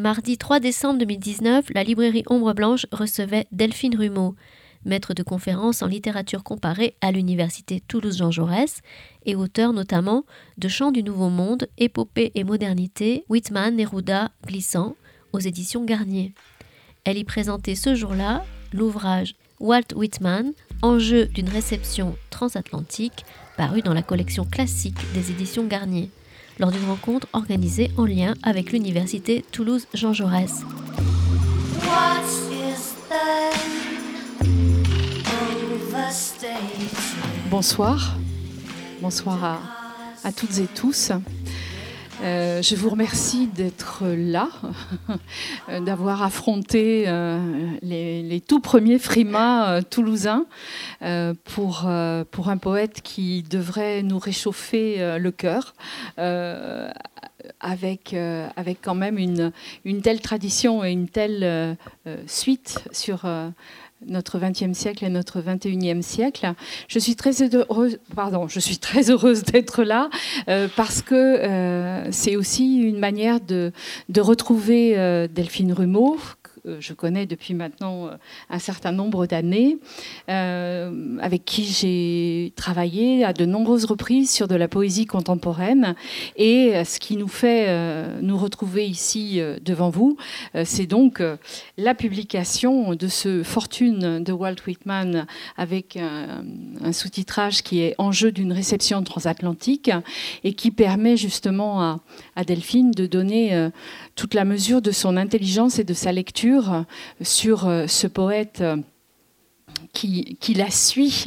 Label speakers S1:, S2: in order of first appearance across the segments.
S1: Mardi 3 décembre 2019, la librairie Ombre Blanche recevait Delphine Rumeau, maître de conférences en littérature comparée à l'université Toulouse-Jean Jaurès et auteur notamment de Chants du Nouveau Monde, Épopée et modernité, Whitman, Neruda, Glissant, aux éditions Garnier. Elle y présentait ce jour-là l'ouvrage Walt Whitman, Enjeu d'une réception transatlantique, paru dans la collection classique des éditions Garnier, lors d'une rencontre organisée en lien avec l'université Toulouse-Jean Jaurès.
S2: Bonsoir, bonsoir à, toutes et tous. Euh, je vous remercie d'être là, d'avoir affronté euh, les, tout premiers frimas euh, toulousains pour, pour un poète qui devrait nous réchauffer le cœur. avec, avec quand même une, une telle tradition et une telle suite sur notre 20e siècle et notre 21e siècle. Je suis très heureuse, pardon, je suis très heureuse d'être là euh, parce que euh, c'est aussi une manière de, de retrouver euh, Delphine Rumeau, je connais depuis maintenant euh, un certain nombre d'années, euh, avec qui j'ai travaillé à de nombreuses reprises sur de la poésie contemporaine. Et ce qui nous fait nous retrouver ici devant vous, c'est donc la publication de ce Fortune de Walt Whitman avec un, sous-titrage qui est Enjeu d'une réception transatlantique et qui permet justement à, à Delphine de donner toute la mesure de son intelligence et de sa lecture sur euh, ce poète euh, qui, qui, la suit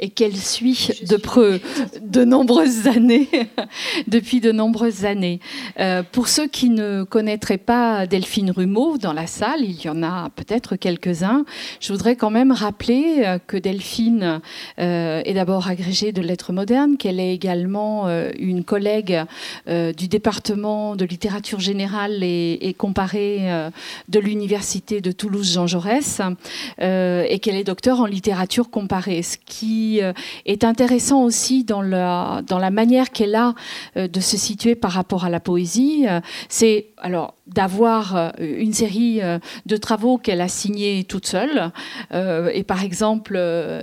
S2: et qu'elle suit de, de nombreuses années, depuis de nombreuses années. Euh, pour ceux qui ne connaîtraient pas Delphine Rumeau dans la salle, il y en a peut-être quelques-uns, je voudrais quand même rappeler euh, que Delphine euh, est d'abord agrégée de lettres modernes, qu'elle est également une collègue du département de littérature générale et, et comparée de l'université de Toulouse-Jean Jaurès, et qu'elle est docteur en littérature comparée, ce qui euh, est intéressant aussi dans la, manière qu'elle a euh, de se situer par rapport à la poésie. Euh, c'est alors d'avoir une série de travaux qu'elle a signés toute seule. et par exemple,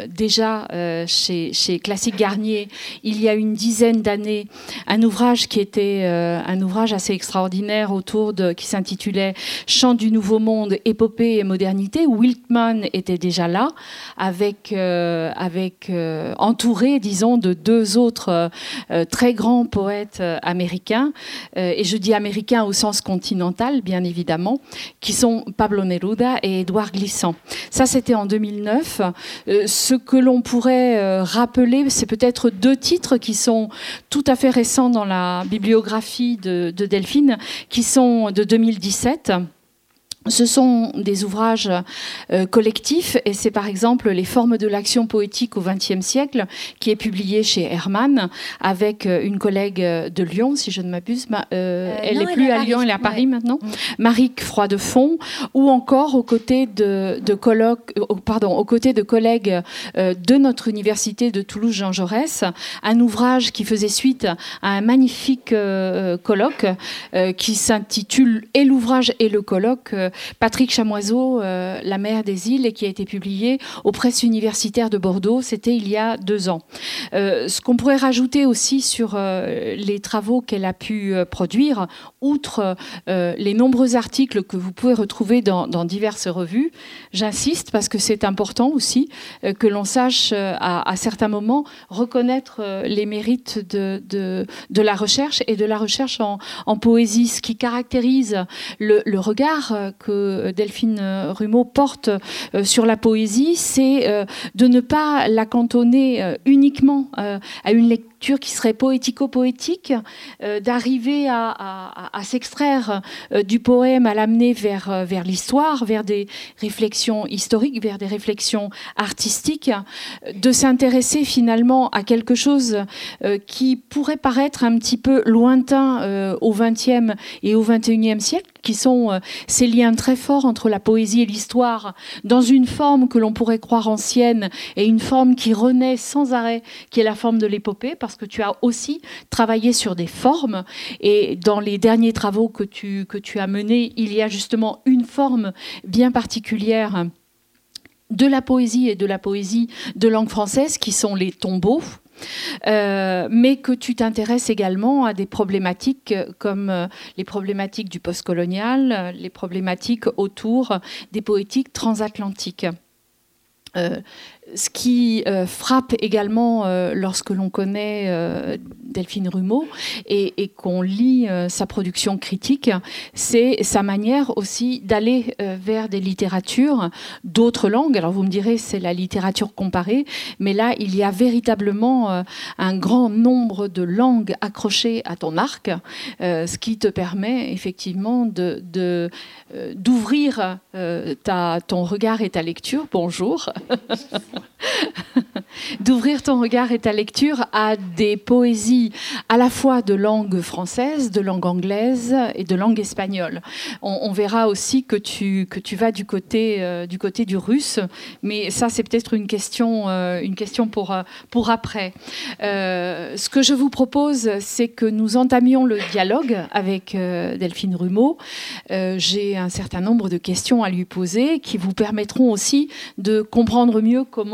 S2: déjà chez, chez Classique Garnier, il y a une dizaine d'années, un ouvrage qui était un ouvrage assez extraordinaire autour de qui s'intitulait Chant du Nouveau Monde, épopée et modernité, où Wiltman était déjà là avec avec euh, entouré, disons, de deux autres euh, euh, très grands poètes américains, et je dis américains au sens continental, bien évidemment, qui sont Pablo Neruda et Édouard Glissant. Ça, c'était en 2009. ce que l'on pourrait rappeler, c'est peut-être deux titres qui sont tout à fait récents dans la bibliographie de Delphine, qui sont de 2017. Ce sont des ouvrages euh, collectifs et c'est par exemple Les formes de l'action poétique au XXe siècle qui est publié chez Hermann avec euh, une collègue euh, de Lyon, si je ne m'abuse. elle n'est plus à, Lyon, elle est à Paris maintenant. Mm. Marie Froidefond ou encore aux côtés de, de pardon, aux côtés de collègues de notre université de Toulouse Jean Jaurès, un ouvrage qui faisait suite à un magnifique colloque qui s'intitule Et l'ouvrage et le colloque Patrick Chamoiseau, euh, La mer des îles, et qui a été publié aux presses universitaires de Bordeaux. C'était il y a deux ans. Euh, ce qu'on pourrait rajouter aussi sur euh, les travaux qu'elle a pu produire, outre les nombreux articles que vous pouvez retrouver dans, diverses revues, j'insiste parce que c'est important aussi que l'on sache à, certains moments reconnaître les mérites de, la recherche et de la recherche en, poésie, ce qui caractérise le regard que Delphine Rumeau porte euh, sur la poésie, c'est euh, de ne pas la cantonner euh, uniquement à une lecture qui serait poético-poétique, euh, d'arriver à, s'extraire euh, du poème, à l'amener vers, euh, vers l'histoire, vers des réflexions historiques, vers des réflexions artistiques, de s'intéresser finalement à quelque chose qui pourrait paraître un petit peu lointain au XXe et au XXIe siècle, qui sont ces liens très forts entre la poésie et l'histoire, dans une forme que l'on pourrait croire ancienne et une forme qui renaît sans arrêt, qui est la forme de l'épopée, parce parce que tu as aussi travaillé sur des formes. Et dans les derniers travaux que tu, que tu as menés, il y a justement une forme bien particulière de la poésie et de la poésie de langue française qui sont les tombeaux. Euh, mais que tu t'intéresses également à des problématiques comme euh, les problématiques du postcolonial, les problématiques autour des poétiques transatlantiques. Euh, ce qui euh, frappe également euh, lorsque l'on connaît euh, Delphine Rumeau et, qu'on lit sa production critique, c'est sa manière aussi d'aller vers des littératures d'autres langues. Alors vous me direz, c'est la littérature comparée, mais là, il y a véritablement un grand nombre de langues accrochées à ton arc, ce qui te permet effectivement d'ouvrir ton regard et ta lecture. Bonjour. d'ouvrir ton regard et ta lecture à des poésies à la fois de langue française, de langue anglaise et de langue espagnole. On, verra aussi que tu, que tu vas du côté, euh, du côté du russe, mais ça c'est peut-être une question, euh, une question pour, euh, pour après. ce que je vous propose, c'est que nous entamions le dialogue avec Delphine Rumeau. J'ai un certain nombre de questions à lui poser qui vous permettront aussi de comprendre mieux comment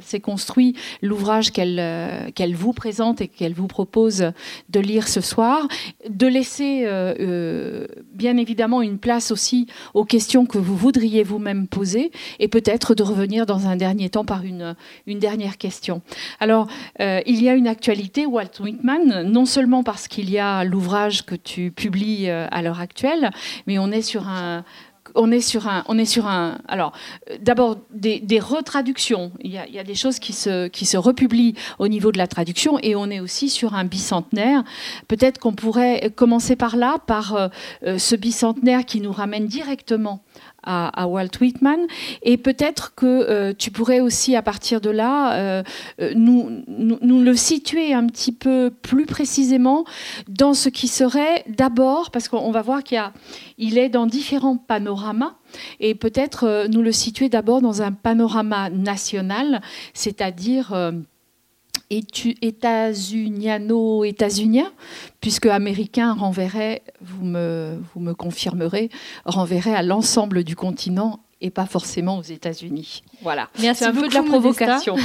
S2: s'est construit l'ouvrage qu'elle euh, qu'elle vous présente et qu'elle vous propose de lire ce soir, de laisser euh, euh, bien évidemment une place aussi aux questions que vous voudriez vous-même poser et peut-être de revenir dans un dernier temps par une, une dernière question. Alors, il y a une actualité, Walt Whitman, non seulement parce qu'il y a l'ouvrage que tu publies à l'heure actuelle, mais on est sur un on est sur un, on est sur un. Alors, d'abord des, retraductions. Il y, a, des choses qui se, qui se republient au niveau de la traduction, et on est aussi sur un bicentenaire. Peut-être qu'on pourrait commencer par là, par euh, ce bicentenaire qui nous ramène directement à, Walt Whitman. Et peut-être que euh, tu pourrais aussi, à partir de là, euh, euh, nous, nous, le situer un petit peu plus précisément dans ce qui serait d'abord, parce qu'on va voir qu'il il est dans différents panoramas, et peut-être nous le situer d'abord dans un panorama national, c'est-à-dire états-uniano-états-unien, puisque américain renverrait, vous me, vous me confirmerez, renverrait à l'ensemble du continent et pas forcément aux États-Unis. Voilà.
S3: Merci un peu de la provocation.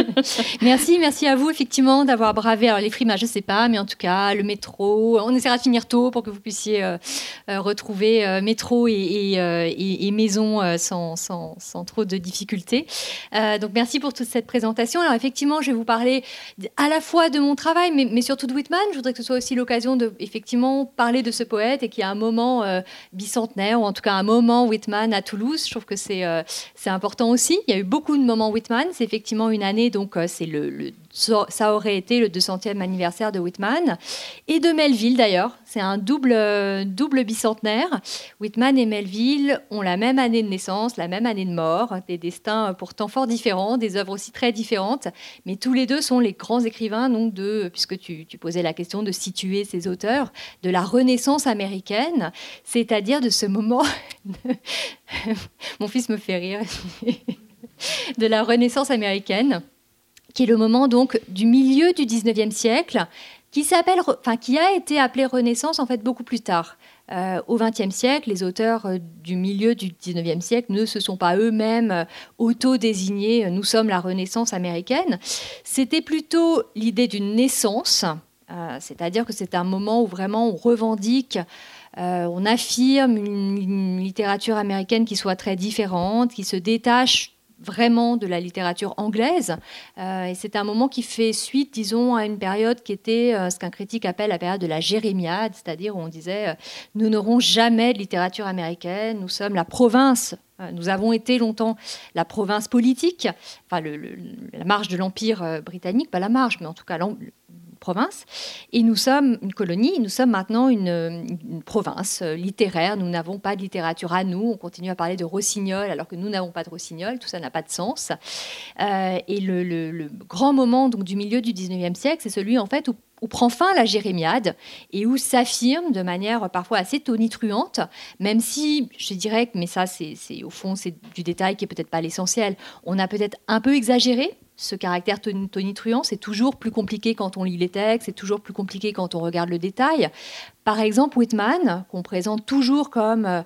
S3: merci, merci à vous effectivement d'avoir bravé alors les frimages, je sais pas, mais en tout cas le métro. On essaiera de finir tôt pour que vous puissiez euh, euh, retrouver euh, métro et, et, et, maison sans, sans, sans, trop de difficultés. donc merci pour toute cette présentation. Alors effectivement, je vais vous parler à la fois de mon travail, mais, mais surtout de Whitman. Je voudrais que ce soit aussi l'occasion de effectivement parler de ce poète et qu'il y a un moment bicentenaire ou en tout cas un moment Whitman à Toulouse. Je trouve que c'est c'est important aussi. Il y a eu beaucoup de moments Whitman. C'est effectivement une année, donc euh, c'est le, ça aurait été le 200e anniversaire de Whitman et de Melville d'ailleurs. C'est un double, double bicentenaire. Whitman et Melville ont la même année de naissance, la même année de mort, des destins pourtant fort différents, des œuvres aussi très différentes, mais tous les deux sont les grands écrivains, donc de, puisque tu, tu posais la question de situer ces auteurs, de la Renaissance américaine, c'est-à-dire de ce moment. Mon fils me fait rire. de la Renaissance américaine, qui est le moment donc du milieu du 19e siècle, qui, s'appelle, enfin, qui a été appelé Renaissance en fait beaucoup plus tard. Euh, au XXe siècle, les auteurs euh, du milieu du XIXe siècle ne se sont pas eux-mêmes euh, auto-désignés Nous sommes la Renaissance américaine. C'était plutôt l'idée d'une naissance, c'est-à-dire que c'est un moment où vraiment on revendique on affirme une, littérature américaine qui soit très différente, qui se détache vraiment de la littérature anglaise. Euh, et c'est un moment qui fait suite, disons, à une période qui était euh, ce qu'un critique appelle la période de la jérémiade, c'est-à-dire où on disait euh, nous n'aurons jamais de littérature américaine, nous sommes la province. Nous avons été longtemps la province politique, enfin la marge de l'Empire britannique, pas la marge, mais en tout cas province. Et nous sommes une colonie, nous sommes maintenant une, province littéraire. Nous n'avons pas de littérature à nous. On continue à parler de rossignol alors que nous n'avons pas de rossignol. Tout ça n'a pas de sens. Euh, et le, grand moment donc, du milieu du 19e siècle, c'est celui en fait où où prend fin la jérémiade et où s'affirme de manière parfois assez tonitruante, même si je dirais que, mais ça c'est au fond c'est du détail qui est peut-être pas l'essentiel, on a peut-être un peu exagéré ce caractère tonitruant, c'est toujours plus compliqué quand on lit les textes, c'est toujours plus compliqué quand on regarde le détail. Par exemple, Whitman, qu'on présente toujours comme euh,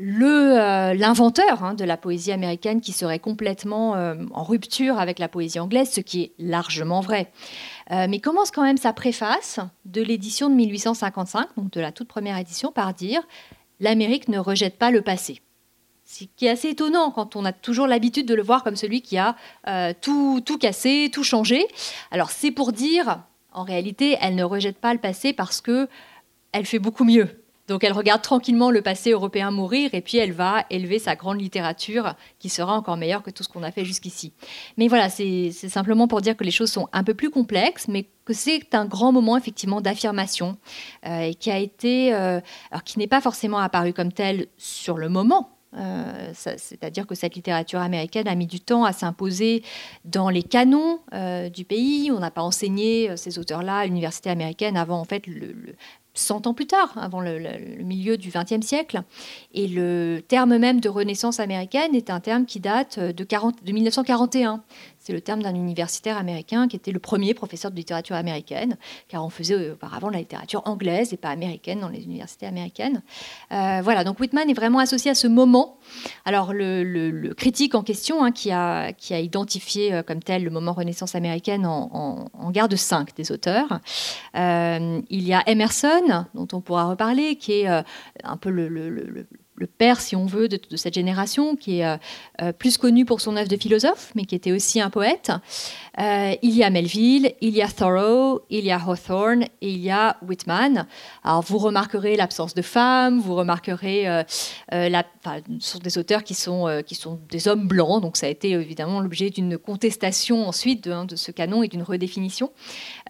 S3: euh, l'inventeur hein, de la poésie américaine qui serait complètement euh, en rupture avec la poésie anglaise, ce qui est largement vrai. mais commence quand même sa préface de l'édition de 1855, donc de la toute première édition, par dire L'Amérique ne rejette pas le passé ce qui est assez étonnant quand on a toujours l'habitude de le voir comme celui qui a euh, tout, tout cassé, tout changé. Alors c'est pour dire, en réalité, elle ne rejette pas le passé parce que elle fait beaucoup mieux. Donc elle regarde tranquillement le passé européen mourir et puis elle va élever sa grande littérature qui sera encore meilleure que tout ce qu'on a fait jusqu'ici. Mais voilà, c'est simplement pour dire que les choses sont un peu plus complexes, mais que c'est un grand moment effectivement d'affirmation euh, et qui a été, euh, qui n'est pas forcément apparu comme tel sur le moment, euh, c'est-à-dire que cette littérature américaine a mis du temps à s'imposer dans les canons euh, du pays. On n'a pas enseigné euh, ces auteurs-là à l'université américaine avant en fait le, 100 ans plus tard, avant le, milieu du XXe siècle. Et le terme même de Renaissance américaine est un terme qui date de, 40, de 1941. C'est le terme d'un universitaire américain qui était le premier professeur de littérature américaine, car on faisait auparavant la littérature anglaise et pas américaine dans les universités américaines. Euh, voilà, donc Whitman est vraiment associé à ce moment. Alors le, critique en question, hein, qui, a, identifié euh, comme tel le moment Renaissance américaine en, garde cinq des auteurs. Euh, il y a Emerson, dont on pourra reparler, qui est un peu le père, si on veut, de, cette génération, qui est euh, euh, plus connu pour son œuvre de philosophe, mais qui était aussi un poète. Euh, il y a Melville, il y a Thoreau, il y a Hawthorne et il y a Whitman. Alors vous remarquerez l'absence de femmes, vous remarquerez la, ce sont des auteurs qui sont, qui sont des hommes blancs, donc ça a été évidemment l'objet d'une contestation ensuite de, hein, de, ce canon et d'une redéfinition.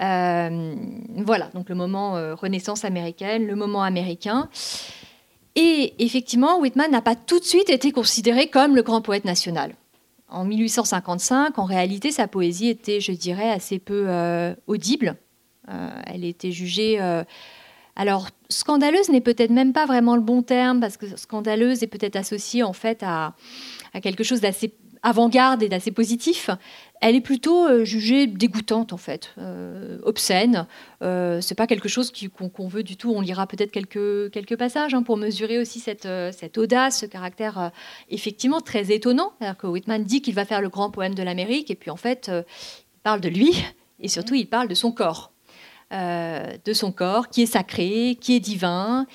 S3: voilà, donc le moment Renaissance américaine, le moment américain. Et effectivement, Whitman n'a pas tout de suite été considéré comme le grand poète national. En 1855, en réalité, sa poésie était, je dirais, assez peu euh, audible. Euh, elle était jugée... Euh, alors, scandaleuse n'est peut-être même pas vraiment le bon terme, parce que scandaleuse est peut-être associée en fait à, à quelque chose d'assez avant-garde et d'assez positif, elle est plutôt euh, jugée dégoûtante en fait, euh, obscène. Euh, c'est pas quelque chose qu'on veut du tout. On lira peut-être quelques, passages hein, pour mesurer aussi cette, euh, audace, ce caractère effectivement très étonnant. Que Whitman dit qu'il va faire le grand poème de l'Amérique et puis en fait il parle de lui et surtout il parle de son corps, de son corps qui est sacré, qui est divin.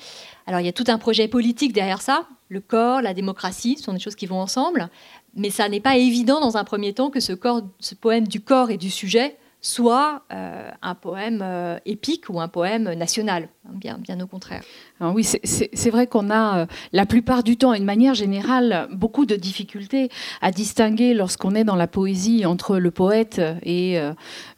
S3: Alors il y a tout un projet politique derrière ça. Le corps, la démocratie, ce sont des choses qui vont ensemble mais ça n'est pas évident dans un premier temps que ce, poème du corps et du sujet soit euh, un poème euh, épique ou un poème national, bien, bien au contraire
S2: oui, c'est vrai qu'on a euh, la plupart du temps de manière générale beaucoup de difficultés à distinguer lorsqu'on est dans la poésie entre le poète et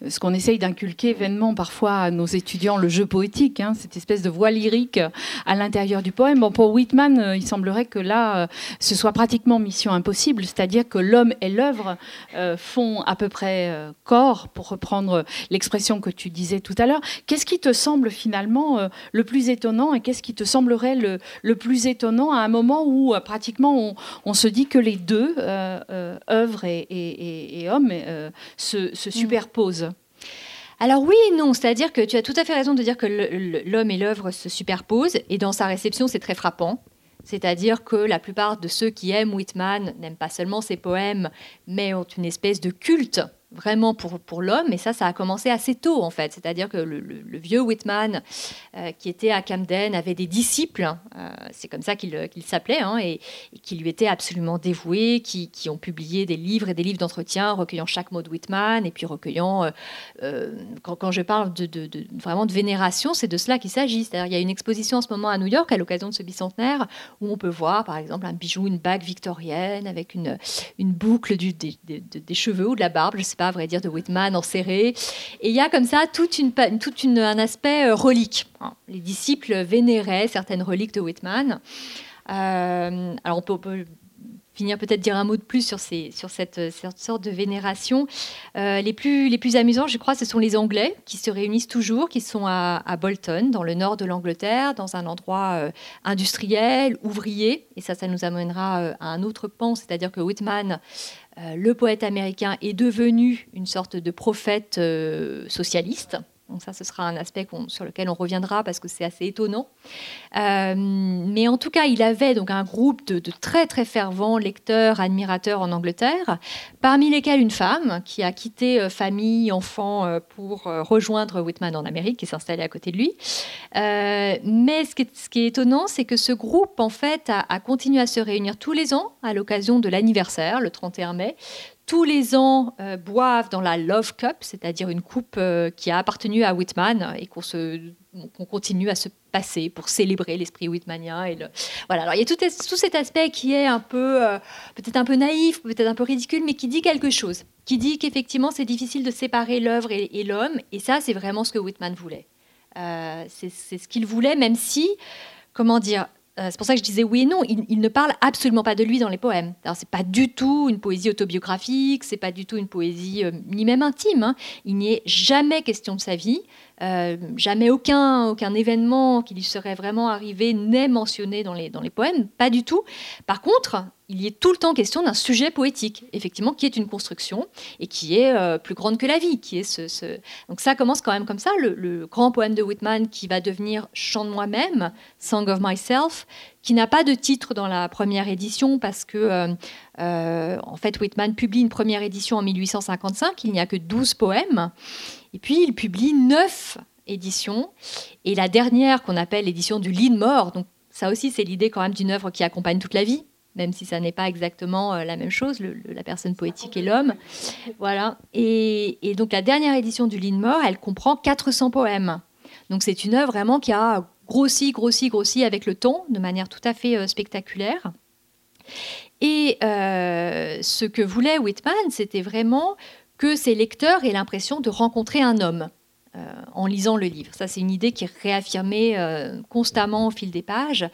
S2: ce qu'on essaye d'inculquer vainement parfois à nos étudiants, le jeu poétique, hein, cette espèce de voix lyrique à l'intérieur du poème. Bon, pour Whitman, il semblerait que là, ce soit pratiquement mission impossible, c'est-à-dire que l'homme et l'œuvre font à peu près corps, pour reprendre l'expression que tu disais tout à l'heure. Qu'est-ce qui te semble finalement le plus étonnant et qu'est-ce qui te semblerait le, plus étonnant à un moment où euh, pratiquement on, se dit que les deux, euh, euh œuvre et, homme, euh, se, mm. superposent?
S3: Alors oui et non, c'est-à-dire que tu as tout à fait raison de dire que l'homme et l'œuvre se superposent, et dans sa réception, c'est très frappant. C'est-à-dire que la plupart de ceux qui aiment Whitman n'aiment pas seulement ses poèmes, mais ont une espèce de culte vraiment pour, pour l'homme. Et ça, ça a commencé assez tôt, en fait. C'est-à-dire que le, vieux Whitman, euh, qui était à Camden, avait des disciples, euh, c'est comme ça qu'il s'appelait, hein, et, qui lui étaient absolument dévoués, qui, qui, ont publié des livres et des livres d'entretien, recueillant chaque mot de Whitman, et puis recueillant... Euh, quand, quand, je parle de, de, vraiment de vénération, c'est de cela qu'il s'agit. C'est-à-dire il y a une exposition en ce moment à New York, à l'occasion de ce bicentenaire, où on peut voir, par exemple, un bijou, une bague victorienne, avec une, une boucle des, cheveux ou de la barbe, je sais à vrai dire, de Whitman en serré. Et il y a comme ça une, un aspect euh, relique. Les disciples vénéraient certaines reliques de Whitman. Euh, alors on peut, finir peut-être dire un mot de plus sur, sur cette, sorte de vénération. Euh, les, plus, amusants, je crois, ce sont les Anglais qui se réunissent toujours, qui sont à, Bolton, dans le nord de l'Angleterre, dans un endroit euh, industriel, ouvrier. Et ça, ça nous amènera euh, à un autre pan, c'est-à-dire que Whitman, le poète américain, est devenu une sorte de prophète socialiste. Donc ça, ce sera un aspect sur lequel on reviendra parce que c'est assez étonnant. Euh, mais en tout cas, il avait donc un groupe de, très très fervents lecteurs, admirateurs en Angleterre, parmi lesquels une femme qui a quitté euh, famille, enfants euh, pour rejoindre Whitman en Amérique et s'installer à côté de lui. mais ce qui, est, étonnant, c'est que ce groupe en fait a continué à se réunir tous les ans à l'occasion de l'anniversaire, le 31 mai, tous les ans euh, boivent dans la Love Cup, c'est-à-dire une coupe euh, qui a appartenu à Whitman et qu'on continue à se passer pour célébrer l'esprit whitmanien. Et voilà. Alors il y a tout, cet aspect qui est un peu, euh, peut-être un peu naïf, peut-être un peu ridicule, mais qui dit quelque chose, qui dit qu'effectivement c'est difficile de séparer l'œuvre et, l'homme. Et ça, c'est vraiment ce que Whitman voulait. c'est ce qu'il voulait, même si, comment dire, c'est pour ça que je disais oui et non. Il, ne parle absolument pas de lui dans les poèmes. C'est pas du tout une poésie autobiographique, c'est pas du tout une poésie euh, ni même intime. Hein. Il n'y est jamais question de sa vie. Euh, jamais aucun, aucun événement qui lui serait vraiment arrivé n'est mentionné dans les, dans les poèmes, pas du tout. Par contre, il y est tout le temps question d'un sujet poétique, effectivement, qui est une construction et qui est euh, plus grande que la vie. Donc ça commence quand même comme ça, le, grand poème de Whitman qui va devenir Chant de moi-même, Song of Myself, qui n'a pas de titre dans la première édition parce que, euh, en fait, Whitman publie une première édition en 1855, il n'y a que 12 poèmes. Et puis, il publie neuf éditions. Et la dernière, qu'on appelle l'édition du lit de mort, donc ça aussi, c'est l'idée quand même d'une œuvre qui accompagne toute la vie, même si ça n'est pas exactement euh, la même chose, la personne poétique et l'homme. Voilà. Et, donc, la dernière édition du lit de mort, elle comprend 400 poèmes. Donc, c'est une œuvre vraiment qui a grossi, grossi, grossi avec le temps, de manière tout à fait euh, spectaculaire. Et euh, ce que voulait Whitman, c'était vraiment que ses lecteurs aient l'impression de rencontrer un homme euh, en lisant le livre. Ça, c'est une idée qui est réaffirmée euh, constamment au fil des pages,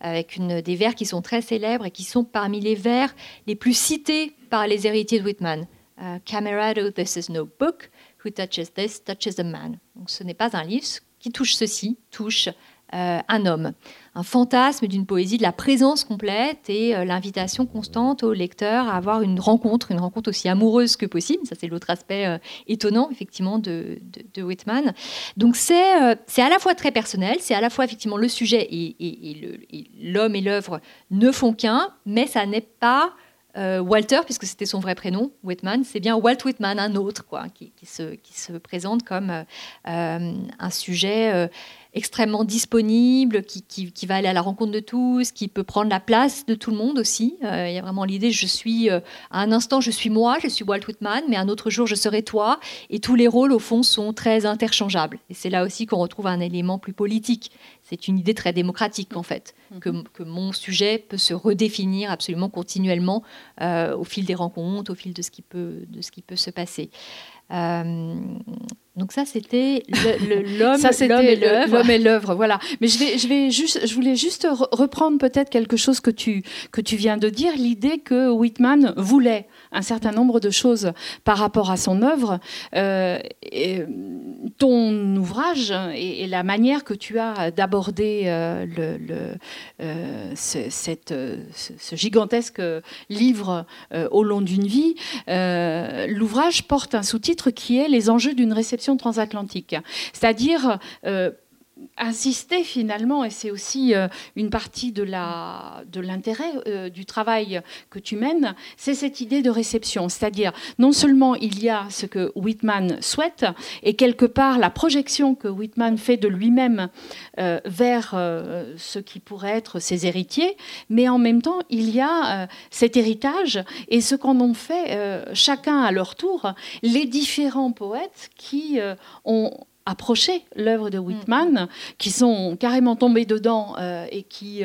S3: avec des vers qui sont très célèbres et qui sont parmi les vers les plus cités par les héritiers de Whitman. Euh, Camerado, this is no book. Who touches this touches a man. Donc, ce n'est pas un livre qui touche ceci, touche euh, un homme. Un fantasme d'une poésie de la présence complète et euh, l'invitation constante au lecteur à avoir une rencontre, une rencontre aussi amoureuse que possible. Ça, c'est l'autre aspect euh, étonnant, effectivement, de, Whitman. Donc, c'est à la fois très personnel, c'est à la fois, effectivement, le sujet et l'homme et l'œuvre ne font qu'un, mais ça n'est pas Walter, puisque c'était son vrai prénom, Whitman, c'est bien Walt Whitman, un autre, quoi, qui se, présente comme un sujet extrêmement disponible, qui, qui, va aller à la rencontre de tous, qui peut prendre la place de tout le monde aussi. Euh, il y a vraiment l'idée, je suis, euh, à un instant, je suis moi, je suis Walt Whitman, mais un autre jour, je serai toi. Et tous les rôles, au fond, sont très interchangeables. Et c'est là aussi qu'on retrouve un élément plus politique. C'est une idée très démocratique, en fait, mhm. que, que, mon sujet peut se redéfinir absolument continuellement euh, au fil des rencontres, au fil de ce qui peut, de ce qui peut se passer. Donc ça, c'était l'homme et l'œuvre.
S2: L'homme et l'œuvre, voilà. Mais je vais, je vais juste, je voulais juste reprendre peut-être quelque chose que tu que tu viens de dire, l'idée que Whitman voulait un certain nombre de choses par rapport à son œuvre. Euh, ton ouvrage et, la manière que tu as d'aborder euh, le, euh, ce, cette, ce, gigantesque livre au long d'une vie, l'ouvrage porte un sous-titre qui est les enjeux d'une réception transatlantique, c'est-à-dire insister finalement, et c'est aussi euh, une partie de l'intérêt euh, du travail que tu mènes, c'est cette idée de réception. C'est-à-dire, non seulement il y a ce que Whitman souhaite, et quelque part la projection que Whitman fait de lui-même euh, vers ce qui pourrait être ses héritiers, mais en même temps, il y a cet héritage et ce qu'en ont fait chacun à leur tour les différents poètes qui ont approché l'œuvre de Whitman, qui sont carrément tombés dedans et qui,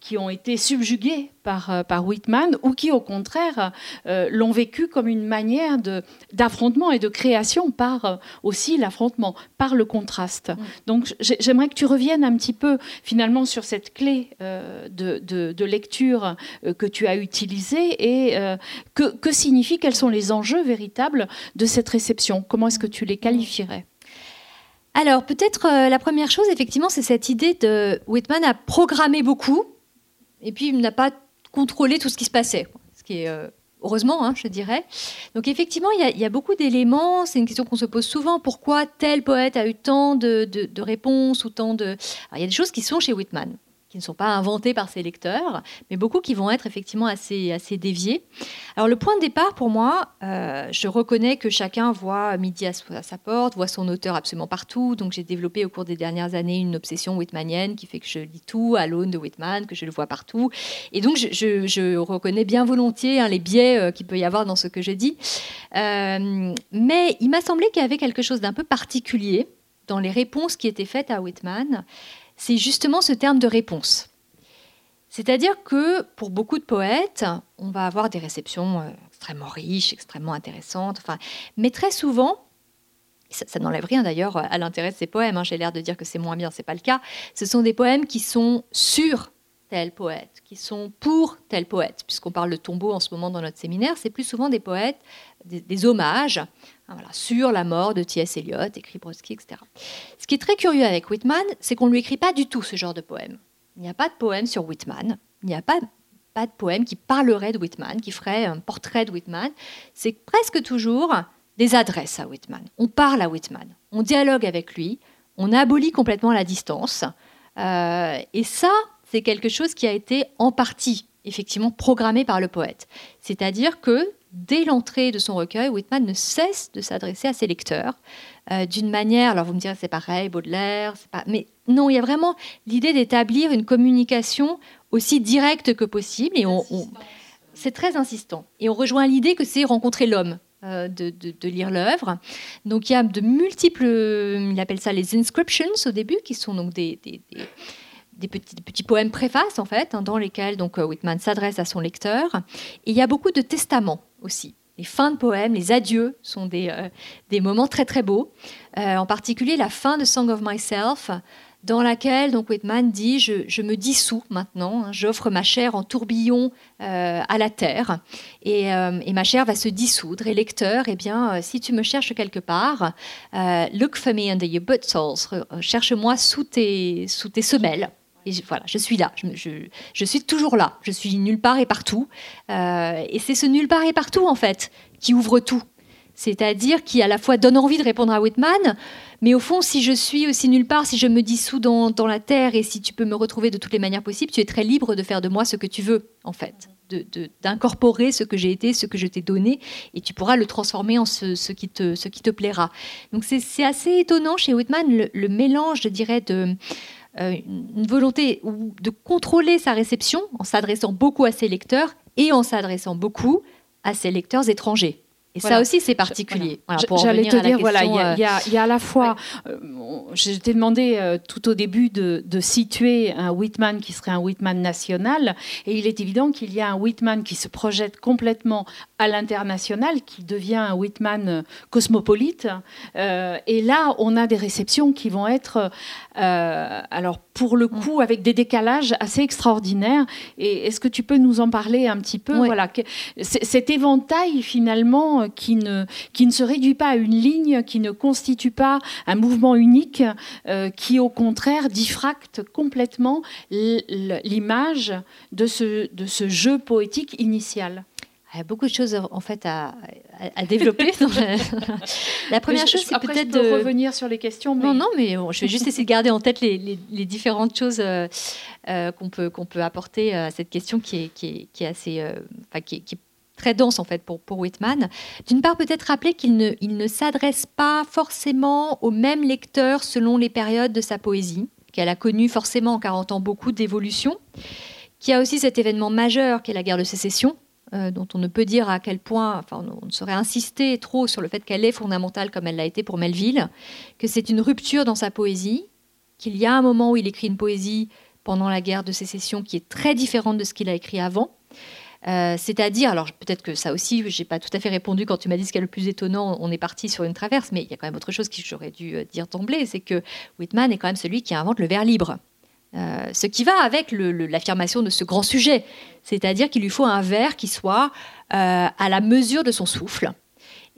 S2: qui ont été subjugués par, euh, par Whitman ou qui, au contraire, euh, l'ont vécu comme une manière d'affrontement et de création par euh, aussi l'affrontement, par le contraste. Mm. Donc j'aimerais que tu reviennes un petit peu finalement sur cette clé de, de, lecture que tu as utilisée et que, que signifie, quels sont les enjeux véritables de cette réception? Comment est-ce que tu les qualifierais?
S3: Alors peut-être la première chose, effectivement, c'est cette idée de Whitman a programmé beaucoup, et puis il n'a pas contrôlé tout ce qui se passait, ce qui est euh, heureusement, hein, je dirais. Donc effectivement, il y a, beaucoup d'éléments. C'est une question qu'on se pose souvent. Pourquoi tel poète a eu tant de, de réponses ou tant de... il y a des choses qui sont chez Whitman qui ne sont pas inventés par ses lecteurs, mais beaucoup qui vont être effectivement assez, assez déviés. Alors le point de départ pour moi, euh, je reconnais que chacun voit midi à, sa porte, voit son auteur absolument partout, donc j'ai développé au cours des dernières années une obsession whitmanienne qui fait que je lis tout à l'aune de Whitman, que je le vois partout, et donc je, reconnais bien volontiers hein, les biais euh, qu'il peut y avoir dans ce que je dis, euh, mais il m'a semblé qu'il y avait quelque chose d'un peu particulier dans les réponses qui étaient faites à Whitman, c'est justement ce terme de réponse. C'est-à-dire que pour beaucoup de poètes, on va avoir des réceptions euh, extrêmement riches, extrêmement intéressantes, enfin, mais très souvent, ça, n'enlève rien d'ailleurs à l'intérêt de ces poèmes, hein, j'ai l'air de dire que c'est moins bien, c'est pas le cas, ce sont des poèmes qui sont sur tel poète, qui sont pour tel poète, puisqu'on parle de tombeau en ce moment dans notre séminaire, c'est plus souvent des poètes, des hommages Hein, sur la mort de T.S. Eliot, écrit Brodsky, etc. Ce qui est très curieux avec Whitman, c'est qu'on ne lui écrit pas du tout ce genre de poème. Il n'y a pas de poème sur Whitman, il n'y a pas, pas de poème qui parlerait de Whitman, qui ferait un portrait de Whitman. C'est presque toujours des adresses à Whitman. On parle à Whitman, on dialogue avec lui, on abolit complètement la distance. Euh, et ça, c'est quelque chose qui a été en partie effectivement programmé par le poète. C'est-à-dire que dès l'entrée de son recueil, Whitman ne cesse de s'adresser à ses lecteurs euh, d'une manière, alors vous me direz c'est pareil, Baudelaire, pas, mais non, il y a vraiment l'idée d'établir une communication aussi directe que possible et on, c'est très insistant. Et on rejoint l'idée que c'est rencontrer l'homme. Euh, de, lire l'œuvre. Donc il y a de multiples, il appelle ça les inscriptions au début, qui sont donc des des petits, petits, poèmes préfaces, en fait, hein, dans lesquels donc, euh, Whitman s'adresse à son lecteur. Et il y a beaucoup de testaments aussi. Les fins de poèmes, les adieux sont des, euh, des moments très très beaux. Euh, en particulier la fin de Song of Myself, dans laquelle donc Whitman dit je, me dissous maintenant, hein, j'offre ma chair en tourbillon à la terre et, ma chair va se dissoudre. Et lecteur, eh bien, si tu me cherches quelque part, look for me under your soles, cherche-moi sous tes semelles. Et je, voilà, je suis là, je, suis toujours là, je suis nulle part et partout. Euh, et c'est ce nulle part et partout, en fait, qui ouvre tout. C'est-à-dire qui à la fois donne envie de répondre à Whitman, mais au fond, si je suis aussi nulle part, si je me dissous dans, dans la terre et si tu peux me retrouver de toutes les manières possibles, tu es très libre de faire de moi ce que tu veux, en fait d'incorporer ce que j'ai été, ce que je t'ai donné, et tu pourras le transformer en ce, qui, te, ce qui te plaira. Donc c'est assez étonnant chez Whitman, le, le mélange, je dirais, de, une volonté de contrôler sa réception en s'adressant beaucoup à ses lecteurs et en s'adressant beaucoup à ses lecteurs étrangers. Et ça aussi, c'est particulier.
S2: J'allais te dire, voilà, il y, a à la fois, euh, je t'ai demandé euh, tout au début de, situer un Whitman qui serait un Whitman national, et il est évident qu'il y a un Whitman qui se projette complètement à l'international, qui devient un Whitman cosmopolite. et là, on a des réceptions qui vont être euh, alors pour le mm. coup, avec des décalages assez extraordinaires. Et est-ce que tu peux nous en parler un petit peu? Voilà, cet éventail finalement euh, qui ne qui ne se réduit pas à une ligne, qui ne constitue pas un mouvement unique, euh, qui au contraire diffracte complètement l'image de ce de ce jeu poétique initial.
S3: Il y a beaucoup de choses en fait à, à, développer.
S2: la première chose, c'est peut-être de revenir sur les questions.
S3: Non, non, mais je vais juste essayer de garder en tête les, les, différentes choses euh, qu'on peut qu'on peut apporter à cette question qui est qui est, qui est assez, euh, qui, est, qui, est, très dense en fait pour Whitman. D'une part, peut-être rappeler qu'il ne s'adresse pas forcément au même lecteur selon les périodes de sa poésie, qu'elle a connu forcément en 40 ans beaucoup d'évolutions. Qui a aussi cet événement majeur qu'est la guerre de sécession euh, dont on ne peut dire à quel point, enfin, on ne saurait insister trop sur le fait qu'elle est fondamentale comme elle l'a été pour Melville, que c'est une rupture dans sa poésie, qu'il y a un moment où il écrit une poésie pendant la guerre de sécession qui est très différente de ce qu'il a écrit avant. Euh, c'est-à-dire, alors peut-être que ça aussi, j'ai pas tout à fait répondu quand tu m'as dit ce qui est le plus étonnant, on est parti sur une traverse, mais il y a quand même autre chose que j'aurais dû euh, dire d'emblée, c'est que Whitman est quand même celui qui invente le vers libre. Euh, ce qui va avec l'affirmation de ce grand sujet, c'est-à-dire qu'il lui faut un vers qui soit à la mesure de son souffle,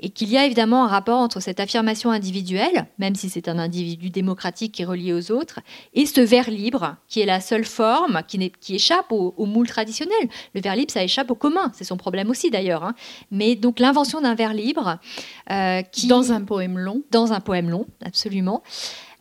S3: et qu'il y a évidemment un rapport entre cette affirmation individuelle, même si c'est un individu démocratique qui est relié aux autres, et ce vers libre, qui est la seule forme qui, qui échappe au, moule traditionnel. Le vers libre, ça échappe au commun, c'est son problème aussi d'ailleurs. Hein. Mais donc l'invention d'un vers libre,
S2: euh, qui dans un poème long,
S3: dans un poème long, absolument.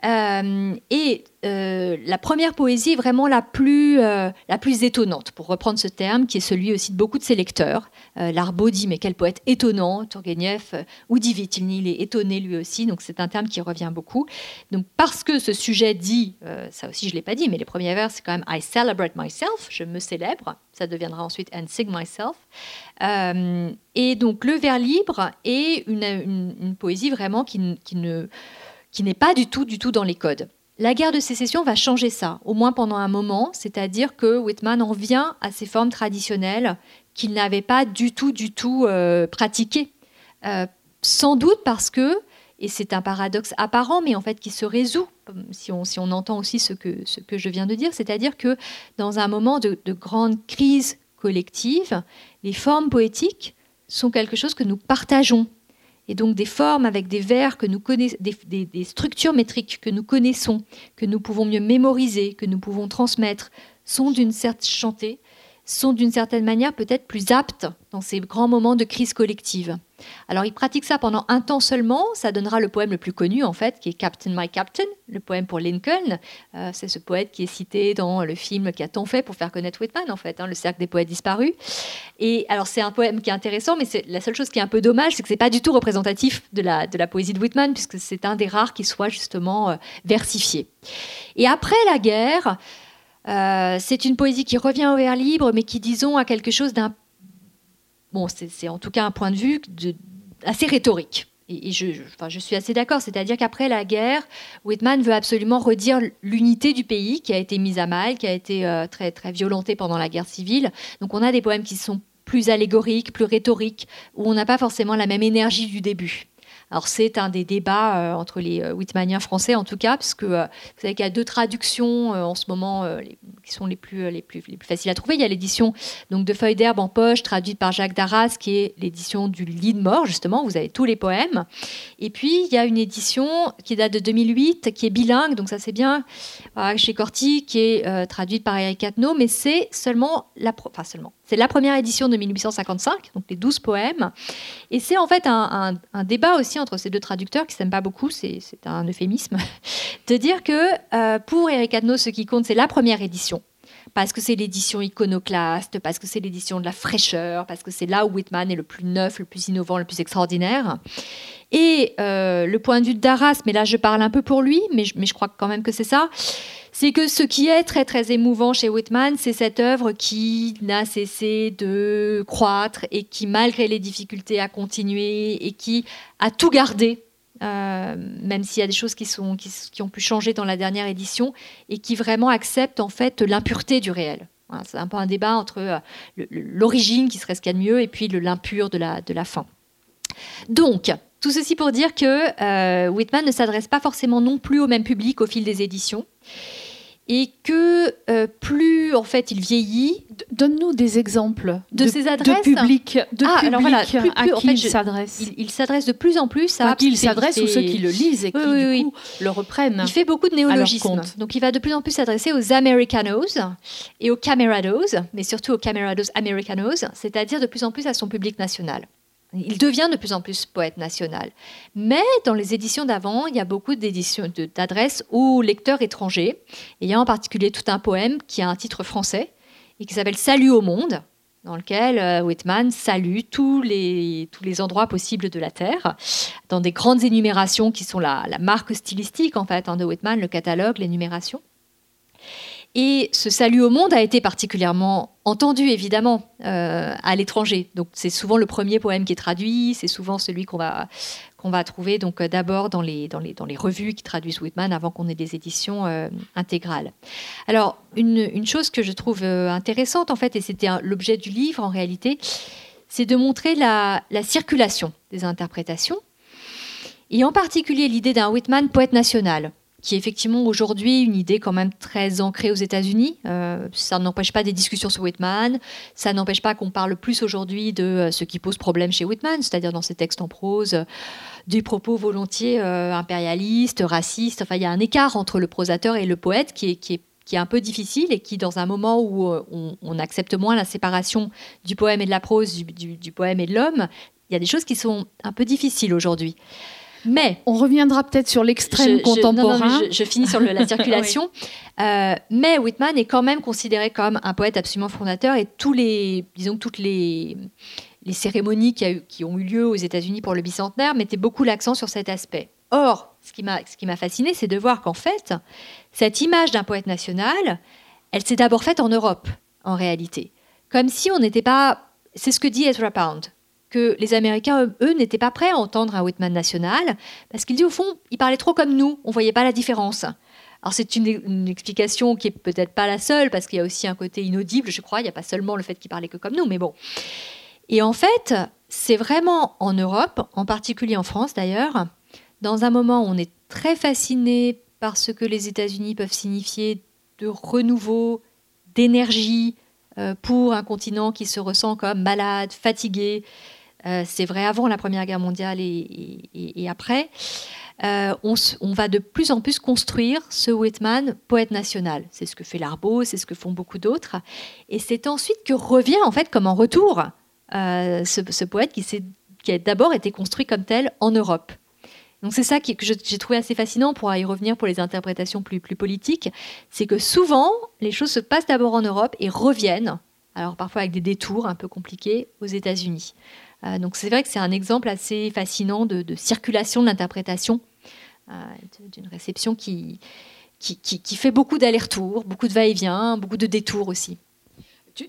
S3: Euh, et euh, la première poésie vraiment la plus, euh, la plus étonnante, pour reprendre ce terme, qui est celui aussi de beaucoup de ses lecteurs. Larbeau dit, mais quel poète étonnant, Turgenev, ou dit il est étonné lui aussi, donc c'est un terme qui revient beaucoup. Donc parce que ce sujet dit, ça aussi je ne l'ai pas dit, mais les premiers vers, c'est quand même I celebrate myself, je me célèbre, ça deviendra ensuite and sing myself. et donc le vers libre est une, poésie vraiment qui ne qui n'est pas du tout, du tout dans les codes. La guerre de sécession va changer ça, au moins pendant un moment, c'est-à-dire que Whitman en vient à ces formes traditionnelles qu'il n'avait pas du tout, du tout euh, pratiquées. Euh, sans doute parce que, et c'est un paradoxe apparent, mais en fait qui se résout, si on, si on entend aussi ce que, ce que je viens de dire, c'est-à-dire que dans un moment de grande crise collective, les formes poétiques sont quelque chose que nous partageons et donc des formes avec des vers que nous connaissons, des, structures métriques que nous connaissons, que nous pouvons mieux mémoriser, que nous pouvons transmettre, sont d'une certaine chantée, sont d'une certaine manière peut-être plus aptes dans ces grands moments de crise collective. Alors il pratique ça pendant un temps seulement, ça donnera le poème le plus connu en fait, qui est Captain My Captain, le poème pour Lincoln. Euh, c'est ce poète qui est cité dans le film qui a tant fait pour faire connaître Whitman en fait, hein, le cercle des poètes disparus. Et alors c'est un poème qui est intéressant, mais c'est la seule chose qui est un peu dommage, c'est que c'est pas du tout représentatif de la, de la poésie de Whitman, puisque c'est un des rares qui soit justement euh, versifié. Et après la guerre, euh, c'est une poésie qui revient au vers libre, mais qui, disons, a quelque chose d'un... Bon, c'est en tout cas un point de vue assez rhétorique. Et, je, je, suis assez d'accord, c'est-à-dire qu'après la guerre, Whitman veut absolument redire l'unité du pays qui a été mise à mal, qui a été euh, très, très violentée pendant la guerre civile. Donc on a des poèmes qui sont plus allégoriques, plus rhétoriques, où on n'a pas forcément la même énergie du début. Alors c'est un des débats euh, entre les euh, Whitmaniens français en tout cas, parce que euh, vous savez qu'il y a deux traductions en ce moment qui sont les plus, les, plus, les plus faciles à trouver. Il y a l'édition donc de Feuilles d'herbe en poche, traduite par Jacques Darras, qui est l'édition du lit de mort, justement, vous avez tous les poèmes. Et puis il y a une édition qui date de 2008, qui est bilingue, donc ça c'est bien, chez Corti, qui est traduite par Eric Catno, mais c'est seulement la... Enfin seulement c'est la première édition de 1855, donc les 12 poèmes. Et c'est en fait un, débat aussi entre ces deux traducteurs qui s'aiment pas beaucoup, c'est un euphémisme, de dire que euh, pour Eric Adno, ce qui compte, c'est la première édition. Parce que c'est l'édition iconoclaste, parce que c'est l'édition de la fraîcheur, parce que c'est là où Whitman est le plus neuf, le plus innovant, le plus extraordinaire. Et euh, le point de vue Darras, mais là je parle un peu pour lui, mais je crois quand même que c'est ça, c'est que ce qui est très très émouvant chez Whitman, c'est cette œuvre qui n'a cessé de croître et qui, malgré les difficultés, a continué et qui a tout gardé. Euh, même s'il y a des choses qui, ont pu changer dans la dernière édition, et qui vraiment accepte en fait l'impureté du réel. c'est un peu un débat entre euh, l'origine, qui serait ce qu'il y a de mieux, et puis l'impur de la, de la fin. Donc, tout ceci pour dire que euh, Whitman ne s'adresse pas forcément non plus au même public au fil des éditions et que euh, plus en fait il vieillit.
S2: Donne-nous des exemples
S3: de, ces adresses.
S2: De public, de
S3: ah, alors voilà, plus,
S2: à qui il s'adresse.
S3: Il, s'adresse de plus en plus à,
S2: à qui il s'adresse ou ceux qui le lisent et qui du coup le reprennent.
S3: Il fait beaucoup de néologismes. Donc il va de plus en plus s'adresser aux Americanos et aux Camerados, mais surtout aux Camerados Americanos, c'est-à-dire de plus en plus à son public national. Il devient de plus en plus poète national. Mais dans les éditions d'avant, il y a beaucoup d'éditions d'adresses aux lecteurs étrangers. il y a en particulier tout un poème qui a un titre français et qui s'appelle Salut au monde, dans lequel euh, Whitman salue tous les, tous les endroits possibles de la Terre, dans des grandes énumérations qui sont la, marque stylistique en fait hein, de Whitman, le catalogue, l'énumération. Et ce salut au monde a été particulièrement entendu, évidemment, euh, à l'étranger. Donc c'est souvent le premier poème qui est traduit, c'est souvent celui qu'on va, qu'on va trouver donc euh, d'abord dans les, dans, les, dans les revues qui traduisent Whitman avant qu'on ait des éditions euh, intégrales. Alors, une, une, chose que je trouve intéressante, en fait, et c'était l'objet du livre en réalité, c'est de montrer la, la circulation des interprétations, et en particulier l'idée d'un Whitman poète national qui est effectivement aujourd'hui une idée quand même très ancrée aux États-Unis. Euh, ça n'empêche pas des discussions sur Whitman, ça n'empêche pas qu'on parle plus aujourd'hui de euh, ce qui pose problème chez Whitman, c'est-à-dire dans ses textes en prose, euh, des propos volontiers impérialistes, racistes. Enfin, il y a un écart entre le prosateur et le poète qui est, qui est qui est un peu difficile et qui, dans un moment où on, accepte moins la séparation du poème et de la prose, du, du poème et de l'homme, il y a des choses qui sont un peu difficiles aujourd'hui.
S2: Mais on reviendra peut-être sur l'extrême contemporain.
S3: Je, finis sur la circulation. Euh, mais Whitman est quand même considéré comme un poète absolument fondateur et tous les, disons toutes les, les cérémonies qui, qui, ont eu lieu aux États-Unis pour le bicentenaire mettaient beaucoup l'accent sur cet aspect. Or, ce qui m'a fasciné, c'est de voir qu'en fait, cette image d'un poète national, elle s'est d'abord faite en Europe, en réalité. Comme si on n'était pas. C'est ce que dit Ezra Pound que les Américains, eux, n'étaient pas prêts à entendre un Whitman national, parce qu'il dit au fond, il parlait trop comme nous, on voyait pas la différence. Alors c'est une, explication qui est peut-être pas la seule, parce qu'il y a aussi un côté inaudible, je crois, il n'y a pas seulement le fait qu'il parlait que comme nous, mais bon. Et en fait, c'est vraiment en Europe, en particulier en France d'ailleurs, dans un moment où on est très fasciné par ce que les États-Unis peuvent signifier de renouveau, d'énergie, euh, pour un continent qui se ressent comme malade, fatigué, euh, c'est vrai avant la Première Guerre mondiale et, après, euh, on, va de plus en plus construire ce Whitman poète national. C'est ce que fait Larbeau, c'est ce que font beaucoup d'autres. Et c'est ensuite que revient, en fait, comme en retour, euh, ce, poète qui, a d'abord été construit comme tel en Europe. Donc c'est ça que j'ai trouvé assez fascinant pour y revenir pour les interprétations plus politiques, c'est que souvent les choses se passent d'abord en Europe et reviennent, alors parfois avec des détours un peu compliqués, aux États-Unis. Euh, donc c'est vrai que c'est un exemple assez fascinant de, circulation de l'interprétation, euh, d'une réception qui, qui, fait beaucoup d'allers-retours, beaucoup de va-et-vient, beaucoup de détours aussi.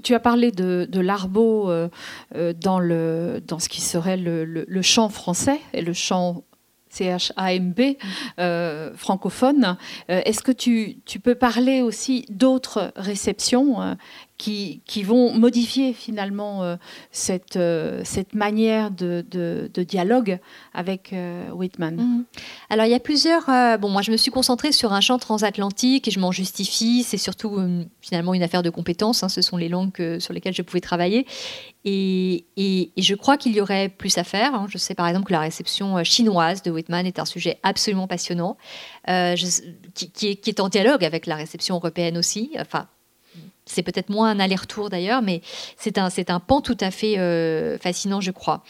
S2: Tu, as parlé de, l'arbo euh, dans, dans ce qui serait le, le, chant français et le chant CHAMB euh, francophone. Est-ce que tu, tu, peux parler aussi d'autres réceptions qui, vont modifier finalement euh, cette, euh, cette manière de, dialogue avec euh, Whitman. Mhm.
S3: Alors il y a plusieurs... bon, moi je me suis concentrée sur un champ transatlantique et je m'en justifie. C'est surtout finalement une affaire de compétences. Hein. ce sont les langues sur lesquelles je pouvais travailler. Et, je crois qu'il y aurait plus à faire. Hein. Je sais par exemple que la réception chinoise de Whitman est un sujet absolument passionnant, qui, est, qui, est, en dialogue avec la réception européenne aussi. Enfin, c'est peut-être moins un aller-retour d'ailleurs, mais c'est un, un pan tout à fait euh, fascinant, je crois.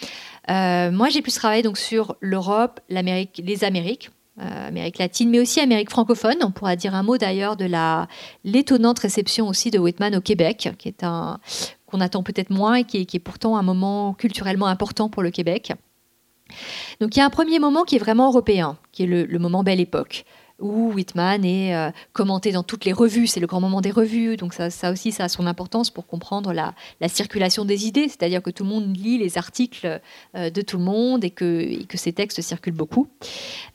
S3: Euh, moi, j'ai plus travaillé donc sur l'Europe, les Amériques. Euh, Amérique latine, mais aussi Amérique francophone. On pourra dire un mot d'ailleurs de la l'étonnante réception aussi de Whitman au Québec, qui est un qu'on attend peut-être moins et qui est, qui est pourtant un moment culturellement important pour le Québec. Donc il y a un premier moment qui est vraiment européen, qui est le moment Belle Époque où Whitman est euh, commenté dans toutes les revues. C'est le grand moment des revues, donc ça, aussi, ça a son importance pour comprendre la, circulation des idées, c'est-à-dire que tout le monde lit les articles euh, de tout le monde et que, ces textes circulent beaucoup.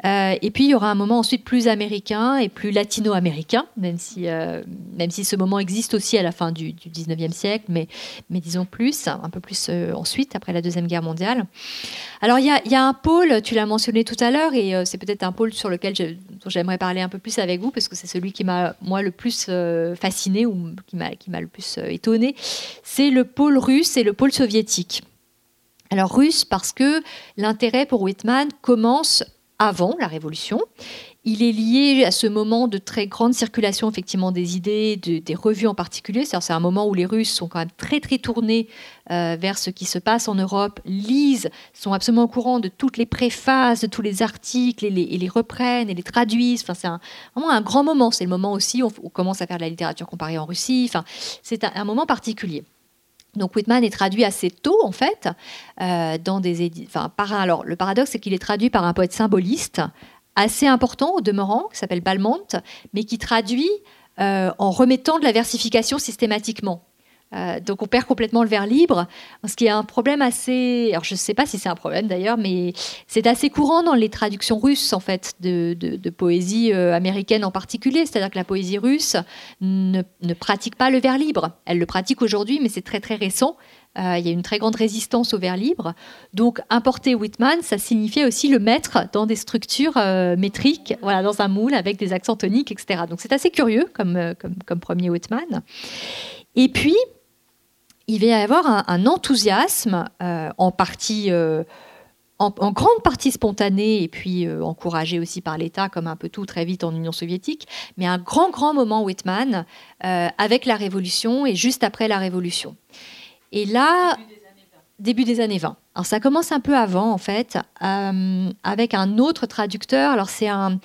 S3: Euh, et puis, il y aura un moment ensuite plus américain et plus latino-américain, même, si, même si ce moment existe aussi à la fin du, du 19e siècle, mais, mais disons plus, un peu plus ensuite, après la Deuxième Guerre mondiale. Alors, il y a, un pôle, tu l'as mentionné tout à l'heure, et c'est peut-être un pôle sur lequel j'aimerais parler un peu plus avec vous parce que c'est celui qui m'a moi le plus euh, fasciné ou qui m'a le plus euh, étonné. C'est le pôle russe et le pôle soviétique. Alors russe parce que l'intérêt pour Whitman commence avant la Révolution il est lié à ce moment de très grande circulation effectivement des idées, des revues en particulier. C'est un moment où les Russes sont quand même très très tournés euh, vers ce qui se passe en Europe, lisent, sont absolument au courant de toutes les préfaces, de tous les articles et les, reprennent et les traduisent. Enfin, c'est vraiment un grand moment. C'est le moment aussi où on, commence à faire de la littérature comparée en Russie. Enfin, c'est un, moment particulier. Donc Whitman est traduit assez tôt en fait euh, dans des enfin par alors le paradoxe c'est qu'il est traduit par un poète symboliste assez important au demeurant, qui s'appelle Balmont, mais qui traduit en remettant de la versification systématiquement. Euh, donc on perd complètement le vers libre, ce qui est un problème assez... Alors je ne sais pas si c'est un problème d'ailleurs, mais c'est assez courant dans les traductions russes en fait de, poésie euh, américaine en particulier. C'est-à-dire que la poésie russe ne, pratique pas le vers libre. Elle le pratique aujourd'hui, mais c'est très très récent. Euh, il y a une très grande résistance au vers libre. Donc importer Whitman, ça signifiait aussi le mettre dans des structures métriques, voilà, dans un moule avec des accents toniques, etc. Donc c'est assez curieux comme, comme, premier Whitman. Et puis, il va y avoir un, enthousiasme, euh, en euh, grande partie spontané, et puis euh, encouragé aussi par l'État, comme un peu tout très vite en Union soviétique, mais un grand, grand moment Whitman avec la Révolution et juste après la Révolution. Et là, début des années 20. Alors ça commence un peu avant, en fait, avec un autre traducteur. Alors c'est un,